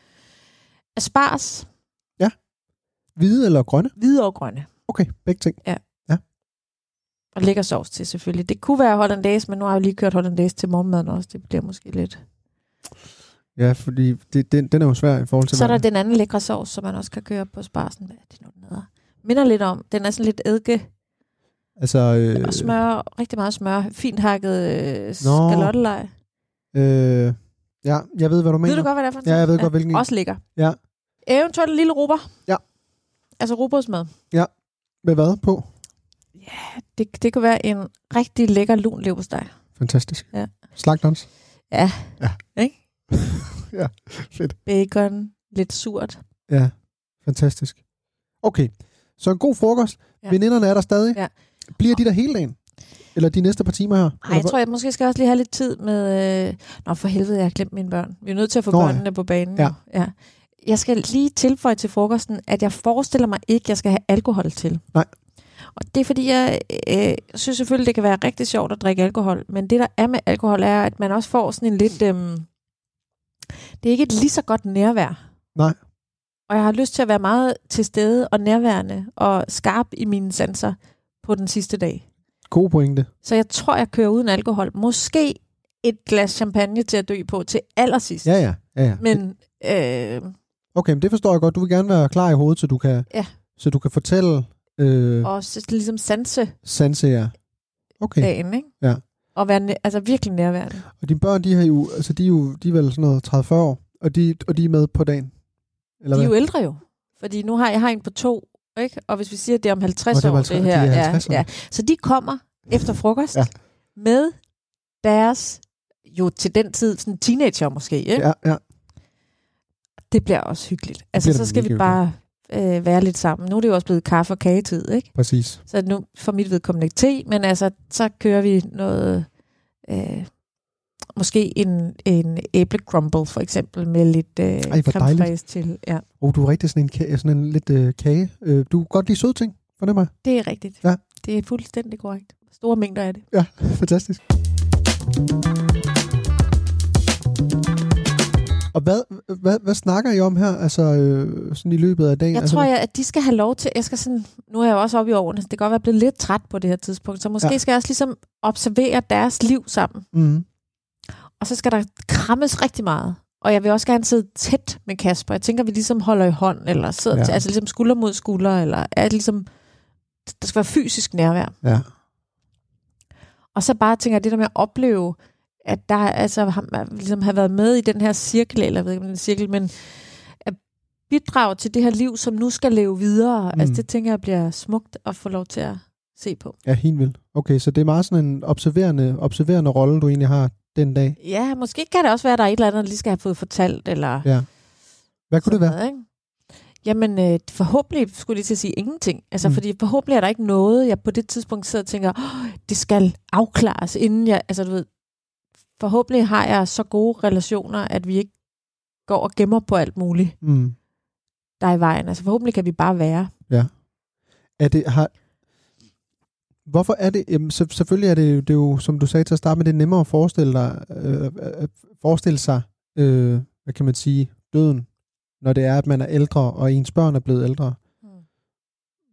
Asparges, Hvide eller grønne? hvide og grønne. Okay, begge ting. Og lækker sovs til selvfølgelig. Det kunne være hollandaise, men nu har jeg jo lige kørt hollandaise til morgenmaden også. Det bliver måske lidt. Ja, fordi det, den, den er jo svær i forhold til... Så er der den anden lækre sovs, som man også kan køre på sparsen. Hvad er det nu, den hedder? Minder lidt om. Den er sådan lidt eddike Altså, øh, og smør, rigtig meget smør. Fint hakket øh, skalottelej. øh, ja, jeg ved, hvad du mener. Ved du godt, hvad det er for en Ja, jeg ved godt, hvilken en. Også lækker. Ja. Eventuelt en lille rubber. Ja. Altså rugbrødsmad. Med hvad på? Det, det kunne være en rigtig lækker lun leverpostej. Fantastisk. Ja. Slagtons. Ja. Ja. Ikke? ja, fedt. Bacon, lidt surt. Ja, fantastisk. Okay, så en god frokost. Ja. Ja. Veninderne er der stadig. Ja. Bliver de der hele dagen? Eller de næste par timer her? Nej, jeg hvad? tror, jeg måske skal også lige have lidt tid med... Øh... Nå, for helvede, jeg har glemt mine børn. Vi er nødt til at få Nå, ja. børnene på banen. Ja. ja. Jeg skal lige tilføje til frokosten, at jeg forestiller mig ikke, at jeg skal have alkohol til. Nej. Og det er fordi, jeg øh, synes selvfølgelig, det kan være rigtig sjovt at drikke alkohol, men det der er med alkohol er, at man også får sådan en lidt... Øh, det er ikke et lige så godt nærvær. Nej. Og jeg har lyst til at være meget til stede og nærværende og skarp i mine sanser på den sidste dag. God pointe. Så jeg tror, jeg kører uden alkohol. Måske et glas champagne til at dø på til allersidst. Ja, ja. ja, ja. Men øh, Okay, men det forstår jeg godt. Du vil gerne være klar i hovedet, så du kan, Ja. så du kan fortælle øh, også ligesom sanse Sanse, ja. Okay. dagen, ikke? Ja. Og være næ- altså virkelig nærværende. Og dine børn, de, har jo, altså, de er jo de er vel sådan noget 30-40 år, og de, og de er med på dagen. Eller De er hvad? jo ældre jo. Fordi nu har jeg har en på to, ikke? Og hvis vi siger, at det er om 50 Og det er år, det de her. er ja, 50'erne. ja. Så de kommer efter frokost Ja. med deres, jo til den tid, sådan teenager måske, ikke? Ja, ja. Det bliver også hyggeligt. Altså, så det skal vi bare øh, være lidt sammen. Nu er det jo også blevet kaffe- og kagetid, ikke? Præcis. Så nu for mit vedkommende ikke te, men altså, så kører vi noget, øh, måske en, en æblecrumble for eksempel, med lidt øh, creme fraise til. Ja, Og du er rigtig sådan en, kage, sådan en lidt øh, kage. Øh, du kan godt lide søde ting, fornemmer jeg. det er rigtigt. Ja. Det er fuldstændig korrekt. Store mængder af det. Ja, fantastisk. Og hvad, hvad, hvad snakker I om her, altså øh, sådan i løbet af dagen? Jeg altså, tror, jeg, at de skal have lov til, jeg skal sådan, nu er jeg jo også oppe i årene, det kan godt være blevet lidt træt på det her tidspunkt, så måske ja. skal jeg også ligesom observere deres liv sammen. Mm, Og så skal der krammes rigtig meget. Og jeg vil også gerne sidde tæt med Kasper. Jeg tænker, vi ligesom holder i hånd, eller sidder, Ja. ja. altså ligesom skulder mod skulder, eller er det ligesom, der skal være fysisk nærvær. ja. Og så bare tænker jeg, det der med at opleve, at der altså har, ligesom har været med i den her cirkel, eller jeg ved ikke, om det er en cirkel, men at bidrage til det her liv, som nu skal leve videre. Mm. Mm. Altså det tænker jeg bliver smukt at få lov til at se på. Ja, helt vildt. Okay, så det er meget sådan en observerende, observerende rolle, du egentlig har den dag. Ja, måske kan det også være, at der er et eller andet, der lige skal have fået fortalt, eller Ja. Hvad kunne det være? Noget, ikke? Jamen, øh, forhåbentlig skulle jeg lige til at sige ingenting. Altså, Mm. fordi forhåbentlig er der ikke noget, jeg på det tidspunkt sidder og tænker, oh, det skal afklares, inden jeg, altså du ved, forhåbentlig har jeg så gode relationer, at vi ikke går og gemmer på alt muligt, Mm. der er i vejen. Altså, forhåbentlig kan vi bare være. Er det, har, hvorfor er det, jamen, selvfølgelig er det, det er jo, som du sagde til at starte med, det er nemmere at forestille, dig, øh, at forestille sig, øh, hvad kan man sige, døden, når det er, at man er ældre, og ens børn er blevet ældre. Mm.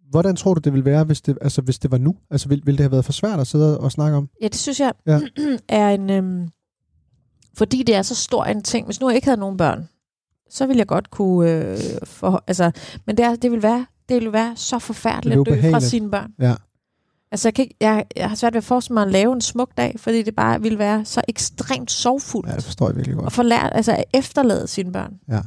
Hvordan tror du, det ville være, hvis det, altså, hvis det var nu? Altså, ville, ville det have været for svært at sidde og snakke om? Ja, det synes jeg Ja. er en... Øhm, fordi det er så stor en ting. Hvis nu jeg ikke havde nogen børn, så ville jeg godt kunne... Øh, for, altså, men det, er, det, vil være, det vil være så forfærdeligt at dø fra sine børn. Ja. Altså, jeg, kan ikke, jeg, jeg har svært ved at forestille mig at lave en smuk dag, fordi det bare ville være så ekstremt sorgfuldt Ja, det forstår jeg virkelig godt. få lært, altså at efterlade sine børn. Ja.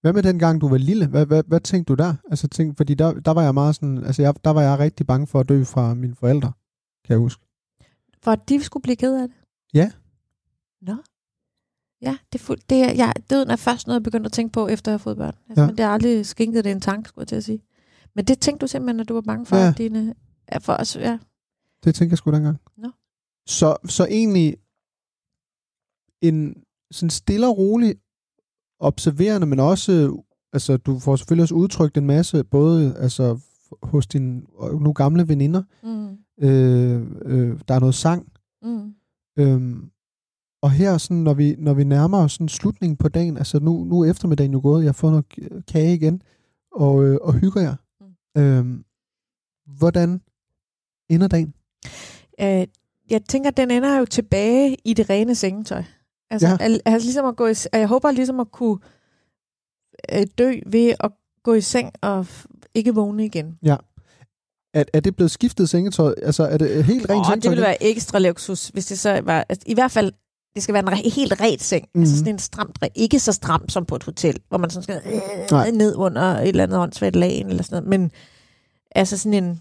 Hvad med den gang, du var lille? Hvad, hvad, hvad tænkte du der? Altså, tænk, fordi der, der var jeg meget sådan, altså jeg, der var jeg rigtig bange for at dø fra mine forældre, kan jeg huske. For at de skulle blive ked af det. Ja. Nå. Ja, det er det er, ja, døden er først noget, jeg begyndte at tænke på, efter jeg har fået børn. Altså, Ja. Men det har aldrig skænket det en tanke, skulle jeg til at sige. Men det tænkte du simpelthen, at du var bange for, ja. at dine... Ja, for os, ja. Det tænker jeg sgu da engang. Nå. Så, så egentlig en sådan stille og rolig observerende, men også, altså du får selvfølgelig også udtrykt en masse, både altså hos dine øh, nu gamle veninder, Mm. øh, øh, der er noget sang, Mm. Øhm, og her, sådan, når, vi, når vi nærmer os sådan slutningen på dagen, altså nu, nu er eftermiddagen jo gået, jeg har fået noget kage igen, og, øh, og hygger jer. Mm. Øhm, hvordan ender dagen? Øh, jeg tænker, den ender jo tilbage i det rene sengetøj. Altså, Ja. ja. al, altså ligesom at gå i, jeg håber ligesom at kunne øh, dø ved at gå i seng og ikke vågne igen. Er, er det blevet skiftet sengetøj? Altså er det helt rent Og sengetøj? det ville være ekstra luksus, hvis det så var... Altså, I hvert fald, det skal være en re- helt ret seng. Mm. Mhm. Altså sådan en stramt, re- ikke så stram som på et hotel, hvor man sådan skal Nej. øh, ned under et eller andet åndssvagt lagen eller sådan noget. Men altså sådan en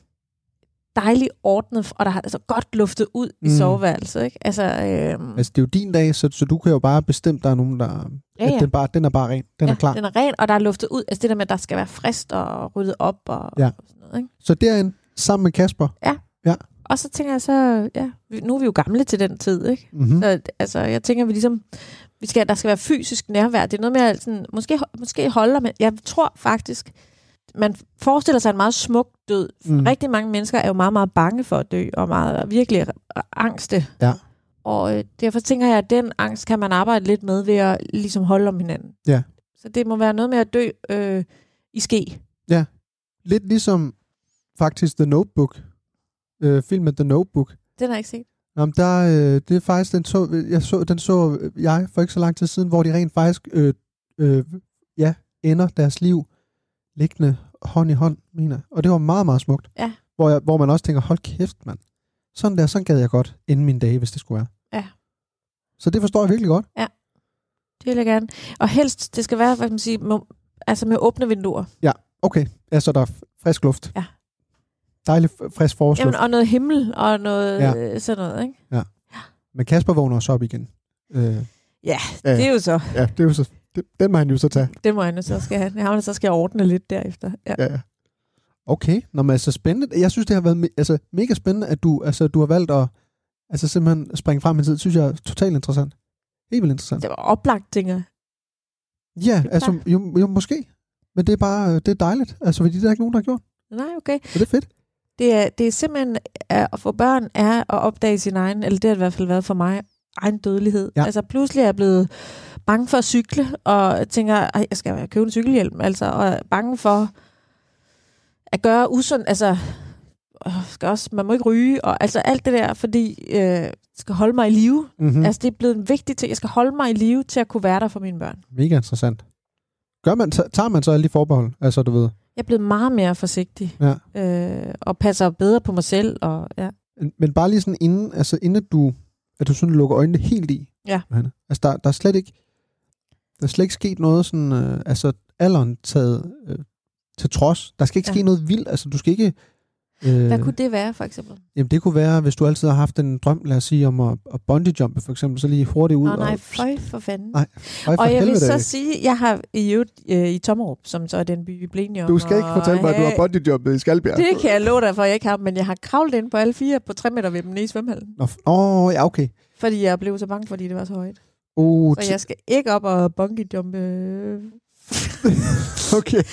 dejlig ordnet, og der har altså godt luftet ud mm. i soveværelset, ikke? Altså, øhm, Altså det er jo din dag, så, så du kan jo bare bestemme, der er nogen, der... Ja, At ja. den, bare, den er bare ren. Den ja, er klar. den er ren, og der er luftet ud. Altså det der med, at der skal være frist og ryddet op og, Ja. og sådan noget, ikke? Så derinde, sammen med Kasper. Og så tænker jeg så, ja, nu er vi jo gamle til den tid, ikke? Mm-hmm. Så altså, jeg tænker, vi ligesom, vi skal, der skal være fysisk nærvær. Det er noget med at sådan, måske, måske holder, men jeg tror faktisk, man forestiller sig en meget smuk død. Mm. Rigtig mange mennesker er jo meget, meget bange for at dø, og meget virkelig angste. Ja. Og øh, derfor tænker jeg, at den angst kan man arbejde lidt med ved at ligesom holde om hinanden. Ja. Så det må være noget med at dø øh, i ske. Lidt ligesom faktisk The Notebook. Øh, filmen The Notebook. Den har jeg ikke set. Jamen, der, øh, det er faktisk, den så, jeg så, den så jeg for ikke så lang tid siden, hvor de rent faktisk, øh, øh, ja, ender deres liv liggende hånd i hånd, mener jeg. Og det var meget, meget smukt. Ja. Hvor, jeg, hvor man også tænker, hold kæft, mand. Sådan der, sådan gad jeg godt inden min dage, hvis det skulle være. Ja. Så det forstår jeg virkelig godt. Det vil jeg gerne. Og helst, det skal være, hvad kan man sige, med, altså med åbne vinduer. Okay, ja, så der er frisk luft. Ja. Dejlig frisk forårsluft. Jamen, og noget himmel og noget Ja. ja. sådan noget, ikke? Men Kasper vågner også op igen. Øh, Ja, Ja. det er jo så. ja, det er jo så, det, den må han jo så tage. Det må jeg nu så skal have. Har så skal jeg ordne lidt derefter. Ja. Ja, ja. Okay, Nå, men altså spændende. Jeg synes, det har været me- altså, mega spændende, at du, altså, du har valgt at altså, simpelthen springe frem i tid. Det synes jeg er totalt interessant. Helt vildt interessant. Det var oplagt, tænker. Ja, altså, jo, jo, måske. Men det er bare, det er dejligt. Altså, fordi det er ikke nogen, der har gjort. Nej, okay. Så det er fedt. Det er, det er simpelthen at få børn er at opdage sin egen, eller det har i hvert fald været for mig, egen dødelighed. Ja. Altså pludselig er jeg blevet bange for at cykle, og tænker, Ej, jeg skal købe en cykelhjelm, altså, og er bange for at gøre usund, altså, skal også, man må ikke ryge, og altså alt det der, fordi øh, skal holde mig i live. Mm-hmm. Mm. Altså det er blevet en vigtig ting, jeg skal holde mig i live til at kunne være der for mine børn. Mega interessant. Gør man, ta- tager man så alle de forbehold? Altså, du ved. Jeg er blevet meget mere forsigtig, Ja. øh, og passer bedre på mig selv, og ja. Men bare lige sådan inden, altså inden at du, at du sådan lukker øjnene helt i. Ja. Altså der, der er slet ikke, der er slet ikke sket noget sådan, øh, altså alderen taget øh, til trods. Der skal ikke Ja. ske noget vildt, altså du skal ikke... Øh, Hvad kunne det være, for eksempel? Jamen det kunne være, hvis du altid har haft en drøm, lad os sige, om at, at bungee jumpe for eksempel, så lige hurtigt ud Nå nej, og... føj for fanden. Nej, Øj, for og jeg vil så sige, jeg har i, øvrigt, øh, i Tommerup, som så er den by, enige om. Du skal ikke fortælle mig, at du har have- bungee jumpet i Skalbjerg. Det kan jeg love dig for, jeg ikke har, men jeg har kravlet ind på alle fire på 3 meter ved dem nede i svømmehallen. Åh, oh, ja, okay. Fordi jeg blev så bange, fordi det var så højt. Uh, Så jeg skal ikke op og bungee jumpe. okay.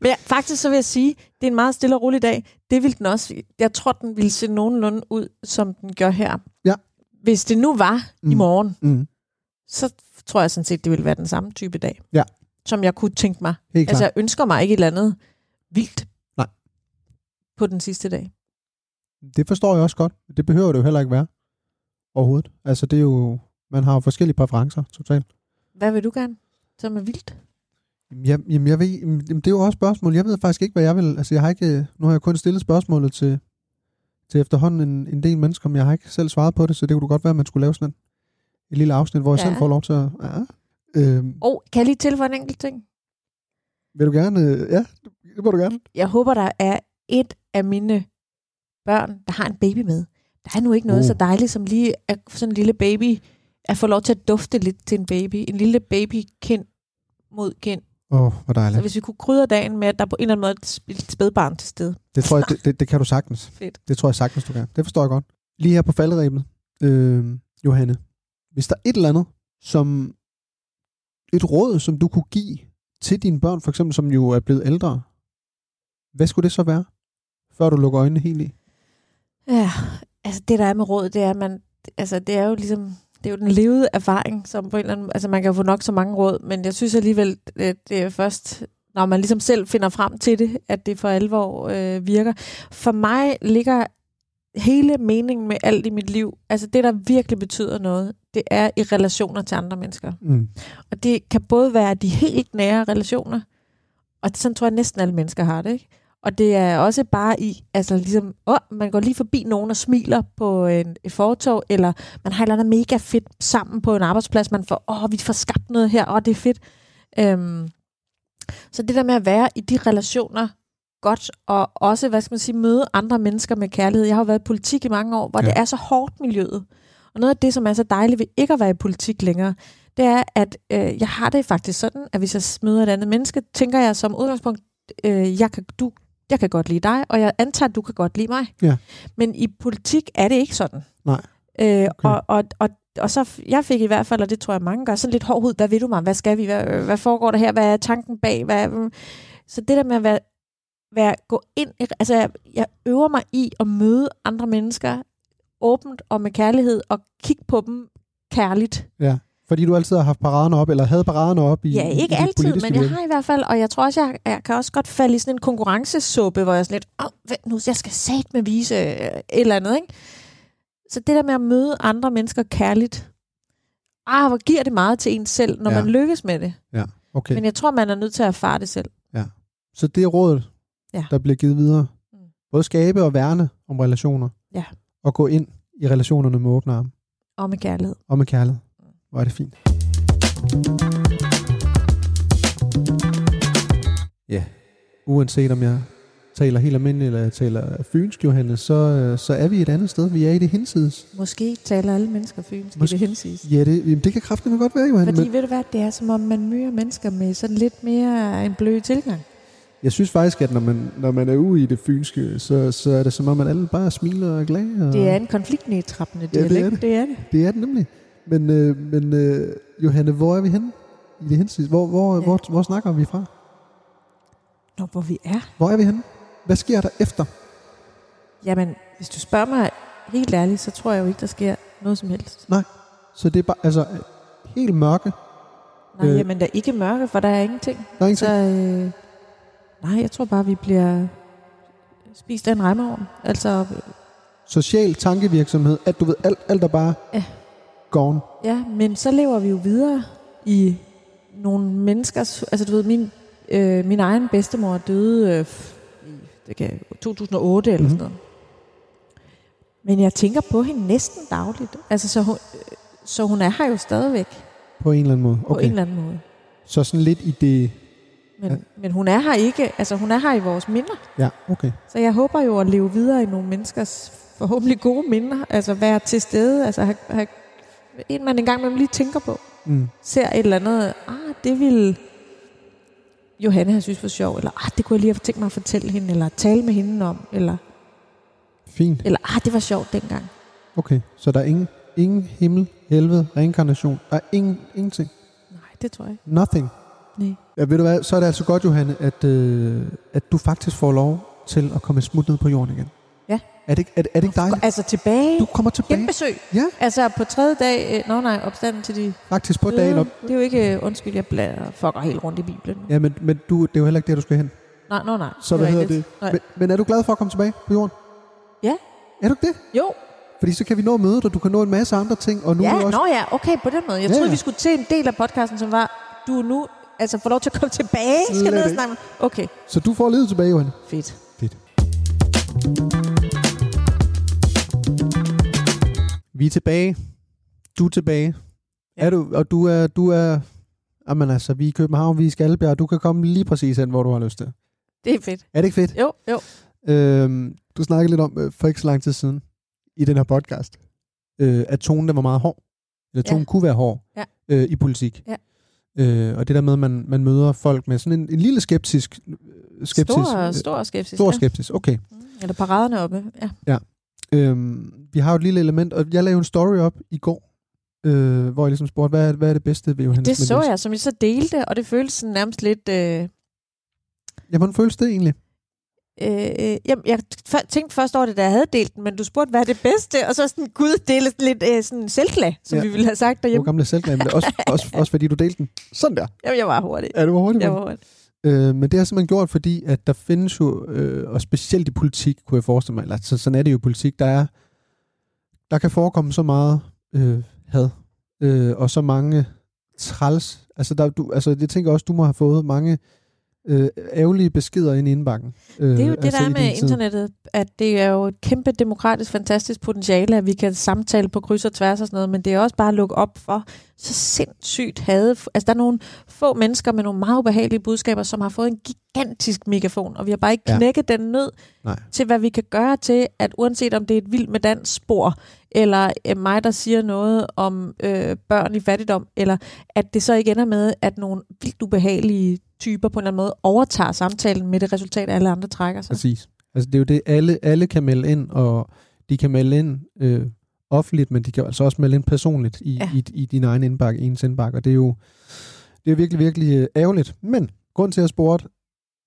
Men jeg, faktisk så vil jeg sige, det er en meget stille og rolig dag. Det vil den også. Jeg tror, den ville se nogenlunde ud, som den gør her. Ja. Hvis det nu var mm. i morgen, Mm, så tror jeg sådan set, det ville være den samme type dag. Ja. Som jeg kunne tænke mig. helt Altså, jeg ønsker mig ikke et eller andet vildt. Nej. På den sidste dag. Det forstår jeg også godt. Det behøver det jo heller ikke være. Overhovedet. Altså, det er jo... Man har jo forskellige præferencer, totalt. Hvad vil du gerne? Som er vildt? Jeg, jamen, jeg ved, jamen, det er jo også spørgsmål. Jeg ved faktisk ikke, hvad jeg vil... Altså, jeg har ikke... Nu har jeg kun stillet spørgsmålet til, til efterhånden en, en del mennesker, men jeg har ikke selv svaret på det, så det kunne godt være, at man skulle lave sådan en, et lille afsnit, hvor jeg Ja. selv får lov til at... Ja. Øhm, oh, kan jeg lige tilføje en enkelt ting? vil du gerne... øh, Ja, det må du gerne. Jeg håber, der er et af mine børn, der har en baby med. Der er nu ikke noget uh. så dejligt, som lige er sådan en lille baby, at få lov til at dufte lidt til en baby. En lille baby kind mod kind. Åh, oh, hvor Så dejligt. hvis vi kunne krydre dagen med, at der på en eller anden måde er et spædbarn til stede. Det tror jeg, det, det, det kan du sagtens. Fedt. Det tror jeg sagtens, du kan. Det forstår jeg godt. Lige her på falderæbet, øh, Johanne. Hvis der er et eller andet, som et råd, som du kunne give til dine børn, for eksempel, som jo er blevet ældre, hvad skulle det så være, før du lukker øjnene helt i? Ja, altså det der er med råd, det er, at man, altså det er jo ligesom, det er jo den levede erfaring, som på en eller anden, altså man kan jo få nok så mange råd, men jeg synes alligevel, det, det er først, når man ligesom selv finder frem til det, at det for alvor øh, virker. For mig ligger hele meningen med alt i mit liv, altså det, der virkelig betyder noget, det er i relationer til andre mennesker. Mm. Og det kan både være de helt nære relationer, og sådan tror jeg næsten alle mennesker har det, ikke? Og det er også bare i, altså ligesom, åh, man går lige forbi nogen og smiler på en, et fortog, eller man har et eller andet mega fedt sammen på en arbejdsplads, man får, åh, vi får skabt noget her, åh, det er fedt. Øhm, så det der med at være i de relationer godt, og også, hvad skal man sige, møde andre mennesker med kærlighed. Jeg har jo været i politik i mange år, hvor Ja. det er så hårdt miljøet. Og noget af det, som er så dejligt ved ikke at være i politik længere, det er, at øh, jeg har det faktisk sådan, at hvis jeg møder et andet menneske, tænker jeg som udgangspunkt, øh, jeg, kan, du, jeg kan godt lide dig, og jeg antager, at du kan godt lide mig. Ja. Men i politik er det ikke sådan. Nej. Øh, Okay. og, og, og, og så, jeg fik i hvert fald, og det tror jeg mange gør, sådan lidt hård hud, hvad vil du mig, hvad skal vi, hvad, hvad foregår der her, hvad er tanken bag, hvad, så det der med at være være, gå ind, altså jeg, jeg øver mig i at møde andre mennesker åbent og med kærlighed, og kigge på dem kærligt. Ja. Fordi du altid har haft paraderne op, eller havde paraderne op i Ja, i ikke dit altid, men jeg har i hvert fald, og jeg tror også, jeg, jeg kan også godt falde i sådan en konkurrencesuppe, hvor jeg er sådan lidt, åh, vent nu, jeg skal sat med vise øh, et eller andet, ikke? Så det der med at møde andre mennesker kærligt, ah, hvor giver det meget til en selv, når Ja. ja. man lykkes med det. Okay. Men jeg tror, man er nødt til at erfare det selv. Så det er rådet, Ja. der bliver givet videre. Mm. Både skabe og værne om relationer. Ja. Og gå ind i relationerne med åbne arme. Og med kærlighed. Og med kærlighed. Hvor er det fint. Ja. Uanset om jeg taler helt almindeligt, eller jeg taler fynsk, Johannes, så, øh, så er vi et andet sted. Vi er i det hinsides. Måske taler alle mennesker fynsk, Måske- i det hensiges. Ja, det, jamen, det kan kraftigt godt være, Johannes. Fordi Men ved du hvad, det er som om man møder mennesker med sådan lidt mere en blød tilgang. jeg synes faktisk, at når man, når man er ude i det fynske, så, så er det som om, at alle bare smiler og er glade. Og Det er en konfliktnedtrappende Ja, det er dialekt, det. det er det. Det er det nemlig. Men, øh, men øh, Johanne, hvor er vi henne i det hinsides? Hvor, hvor, ja. Hvor, hvor snakker vi fra? Nå, hvor vi er. Hvor er vi henne? Hvad sker der efter? Jamen, hvis du spørger mig helt ærligt, så tror jeg jo ikke, der sker noget som helst. Så det er bare, altså, helt mørke. Nej, Øh. jamen der er ikke mørke, for der er ingenting. Der er Så ingenting. øh, nej, jeg tror bare, vi bliver spist af en remmeovn. Altså, Social tankevirksomhed, at du ved, alt, alt er bare Ja. Gone. ja, men så lever vi jo videre i nogle menneskers... Altså, du ved, min, øh, min egen bedstemor døde øh, i det kan, 2008 eller Mhm. sådan noget. Men jeg tænker på hende næsten dagligt. Altså, så hun, øh, så hun er her jo stadigvæk På en eller anden måde. på Okay. en eller anden måde. Så sådan lidt i det... Men, ja. men hun er her ikke, altså hun er her i vores minder. Ja, okay. Så jeg håber jo at leve videre i nogle menneskers forhåbentlig gode minder. Altså være til stede, altså have, have en man engang man lige tænker på. Mm. Ser et eller andet, ah, det ville Johanne have synes var sjov, eller ah, det kunne jeg lige have tænkt mig at fortælle hende, eller tale med hende om, eller, Fint. eller ah, det var sjovt dengang. Okay. Så der er ingen, ingen himmel, helvede, reinkarnation. Der er ingen, ingenting. Nej, det tror jeg ikke. Nothing. Nej. Ja, ved du hvad, så er det altså godt, Johanne, at, øh, at du faktisk får lov til at komme smut ned på jorden igen. Er det, ikke- er, det- er det ikke dejligt? Altså tilbage, Du kommer tilbage. genbesøg. Ja, Altså på tredje dag, øh, nå nej, opstanden til de faktisk på dagen op. Det er jo ikke, øh, undskyld, jeg blæder, fucker helt rundt i Bibelen. Ja, men, men du, det er jo heller ikke der, du skal hen. Nej, nej, nej. Så er hvad hedder rigtigt. det? Nej. Men, men er du glad for at komme tilbage på jorden? Ja. Er du ikke det? Jo, Fordi så kan vi nå mødet, og du kan nå en masse andre ting. Og nu er ja, du også... nå ja, okay, på den måde. Jeg Ja, troede, ja. vi skulle til en del af podcasten, som var, du er nu altså får lov til at komme tilbage. Skal Slet ned og ikke. snakke. Okay, Så du får livet tilbage, Johanne. fedt. Vi er tilbage. Du er tilbage. Ja. Er du, og du er, du er, jamen altså, vi er i København, vi er i Skalbjerg, du kan komme lige præcis hen, hvor du har lyst til. Det er fedt. Er det ikke fedt? Jo, jo. Øhm, du snakkede lidt om, øh, for ikke så lang tid siden, i den her podcast, øh, at tonen den var meget hård. Eller tonen Ja. kunne være hård Ja. øh, i politik. Ja. Øh, og det der med, at man, man møder folk med sådan en, en lille skeptisk, øh, skepsis. Stor, øh, stor skepsis. stor ja. skepsis, okay. Mm, Eller paraderne oppe. Ja. Øhm, vi har jo et lille element, og jeg lavede en story op i går, øh, hvor jeg ligesom spurgte, hvad er, hvad er det bedste ved Johannes Det så jeg, som jeg så delte, og det føltes sådan nærmest lidt... Øh, Ja, hvordan føles det egentlig? øh, jamen, jeg tænkte først over det, da jeg havde delt den, men du spurgte, hvad er det bedste? Og så sådan, gud, det sådan lidt øh, sådan selvklag, som Ja. vi ville have sagt derhjemme. gammel er selvglad, men også, også, også fordi du delte den. Sådan der. Jamen, jeg var hurtig. Ja, det var hurtigt. Jeg Jeg var hurtig. Øh, men det har simpelthen gjort, fordi at der findes jo, øh, og specielt i politik, kunne jeg forestille mig, eller så, sådan er det jo i politik, der er, der kan forekomme så meget øh, had, øh, og så mange træls, altså, der, du, altså jeg tænker også, du må have fået mange øh, ærgerlige beskeder ind i indbakken. Øh, Det er jo det, altså der er med internettet, at det er jo et kæmpe demokratisk, fantastisk potentiale, at vi kan samtale på kryds og tværs og sådan noget, men det er også bare at lukke op for så sindssygt had. Altså, der er nogle få mennesker med nogle meget ubehagelige budskaber, som har fået en gigantisk megafon, og vi har bare ikke Ja. knækket den nød Nej. til, hvad vi kan gøre til, at uanset om det er et vild med dans spor, eller øh, mig, der siger noget om øh, børn i fattigdom, eller at det så ikke ender med, at nogle vildt ubehagelige typer på en eller anden måde overtager samtalen med det resultat, alle andre trækker sig. Præcis. Altså det er jo det, alle, alle kan melde ind, og de kan melde ind øh, offentligt, men de kan altså også melde ind personligt i, ja. Ja. i, i din egen indbakke, ens indbakke, og det er jo det er virkelig, virkelig øh, ærgerligt. Men grund til at jeg spurgte,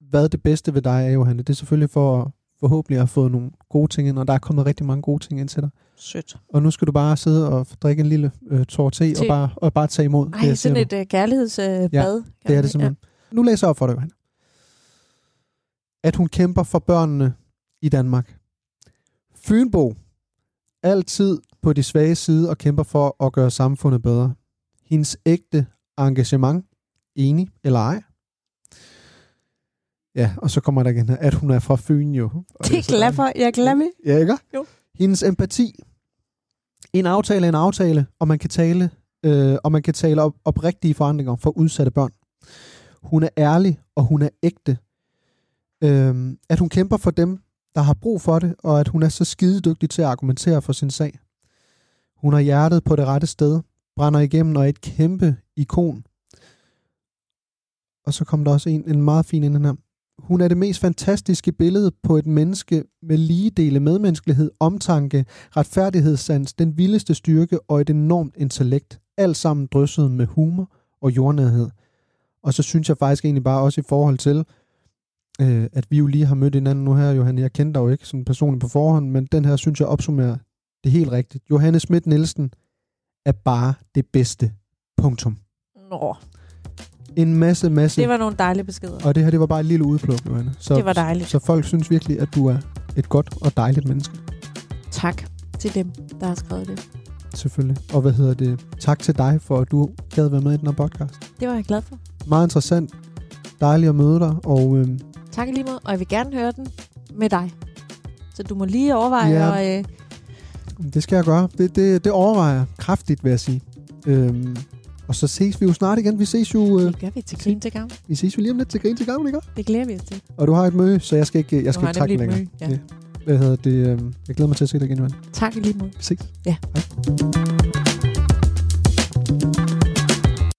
hvad det bedste ved dig er, Johanne. Det er selvfølgelig for at forhåbentlig at fået nogle gode ting ind, og der er kommet rigtig mange gode ting ind til dig. Sødt. Og nu skal du bare sidde og drikke en lille øh, tår te, Te. og bare, og bare tage imod. Ej, jeg sådan et uh, kærlighedsbad. Uh, bad, Det er det simpelthen. Ja. Nu læser jeg op for dig, Johanne. At hun kæmper for børnene i Danmark. Fynbo. Altid på de svage side og kæmper for at gøre samfundet bedre. Hendes ægte engagement. Enig eller ej? Ja, og så kommer der igen her, at hun er fra Fyn jo. Og Det er glad for. Jeg er glad med. Ja, ikke? Jo. Hendes empati. En aftale er en aftale, og man kan tale, øh, og man kan tale op, oprigtige forandringer for udsatte børn. Hun er ærlig, og hun er ægte. Øhm, at hun kæmper for dem, der har brug for det, og at hun er så skidedygtig til at argumentere for sin sag. Hun har hjertet på det rette sted, brænder igennem og er et kæmpe ikon. Og så kom der også en, en meget fin ind her. Hun er det mest fantastiske billede på et menneske med lige dele medmenneskelighed, omtanke, retfærdighedssans, den vildeste styrke og et enormt intellekt. Alt sammen drysset med humor og jordnærhed. Og så synes jeg faktisk egentlig bare også i forhold til, øh, at vi jo lige har mødt hinanden nu her, Johanne. Jeg kender dig jo ikke sådan personligt på forhånd, men den her synes jeg opsummerer det helt rigtigt. Johanne Schmidt Nielsen er bare det bedste. Punktum. Nå, En masse, masse det var nogle dejlige beskeder. og det her, det var bare et lille udpluk, Johanne. Så, Det var dejligt. Så folk synes virkelig, at du er et godt og dejligt menneske. Tak til dem, der har skrevet det. Selvfølgelig. Og hvad hedder det? Tak til dig, for at du gad være med i den her podcast. Det var jeg glad for. Meget interessant. Dejligt at møde dig. Og øhm, Tak lige måde, og jeg vil gerne høre den med dig. Så du må lige overveje, Ja. og, øh, det skal jeg gøre. Det, det, det overvejer jeg kraftigt, vil jeg sige. Øhm, og så ses vi jo snart igen. Vi ses jo, øh, det gør vi til grin til gavn. vi ses jo lige om lidt til grin til gang, ikke? Det glæder vi os til. Og du har et møde, så jeg skal ikke, jeg skal har ikke trække længere. møde, ja. Hvad hedder det? Øh, jeg glæder mig til at se dig igen, Johan. Tak i lige måde. Vi ses. Ja. Hej.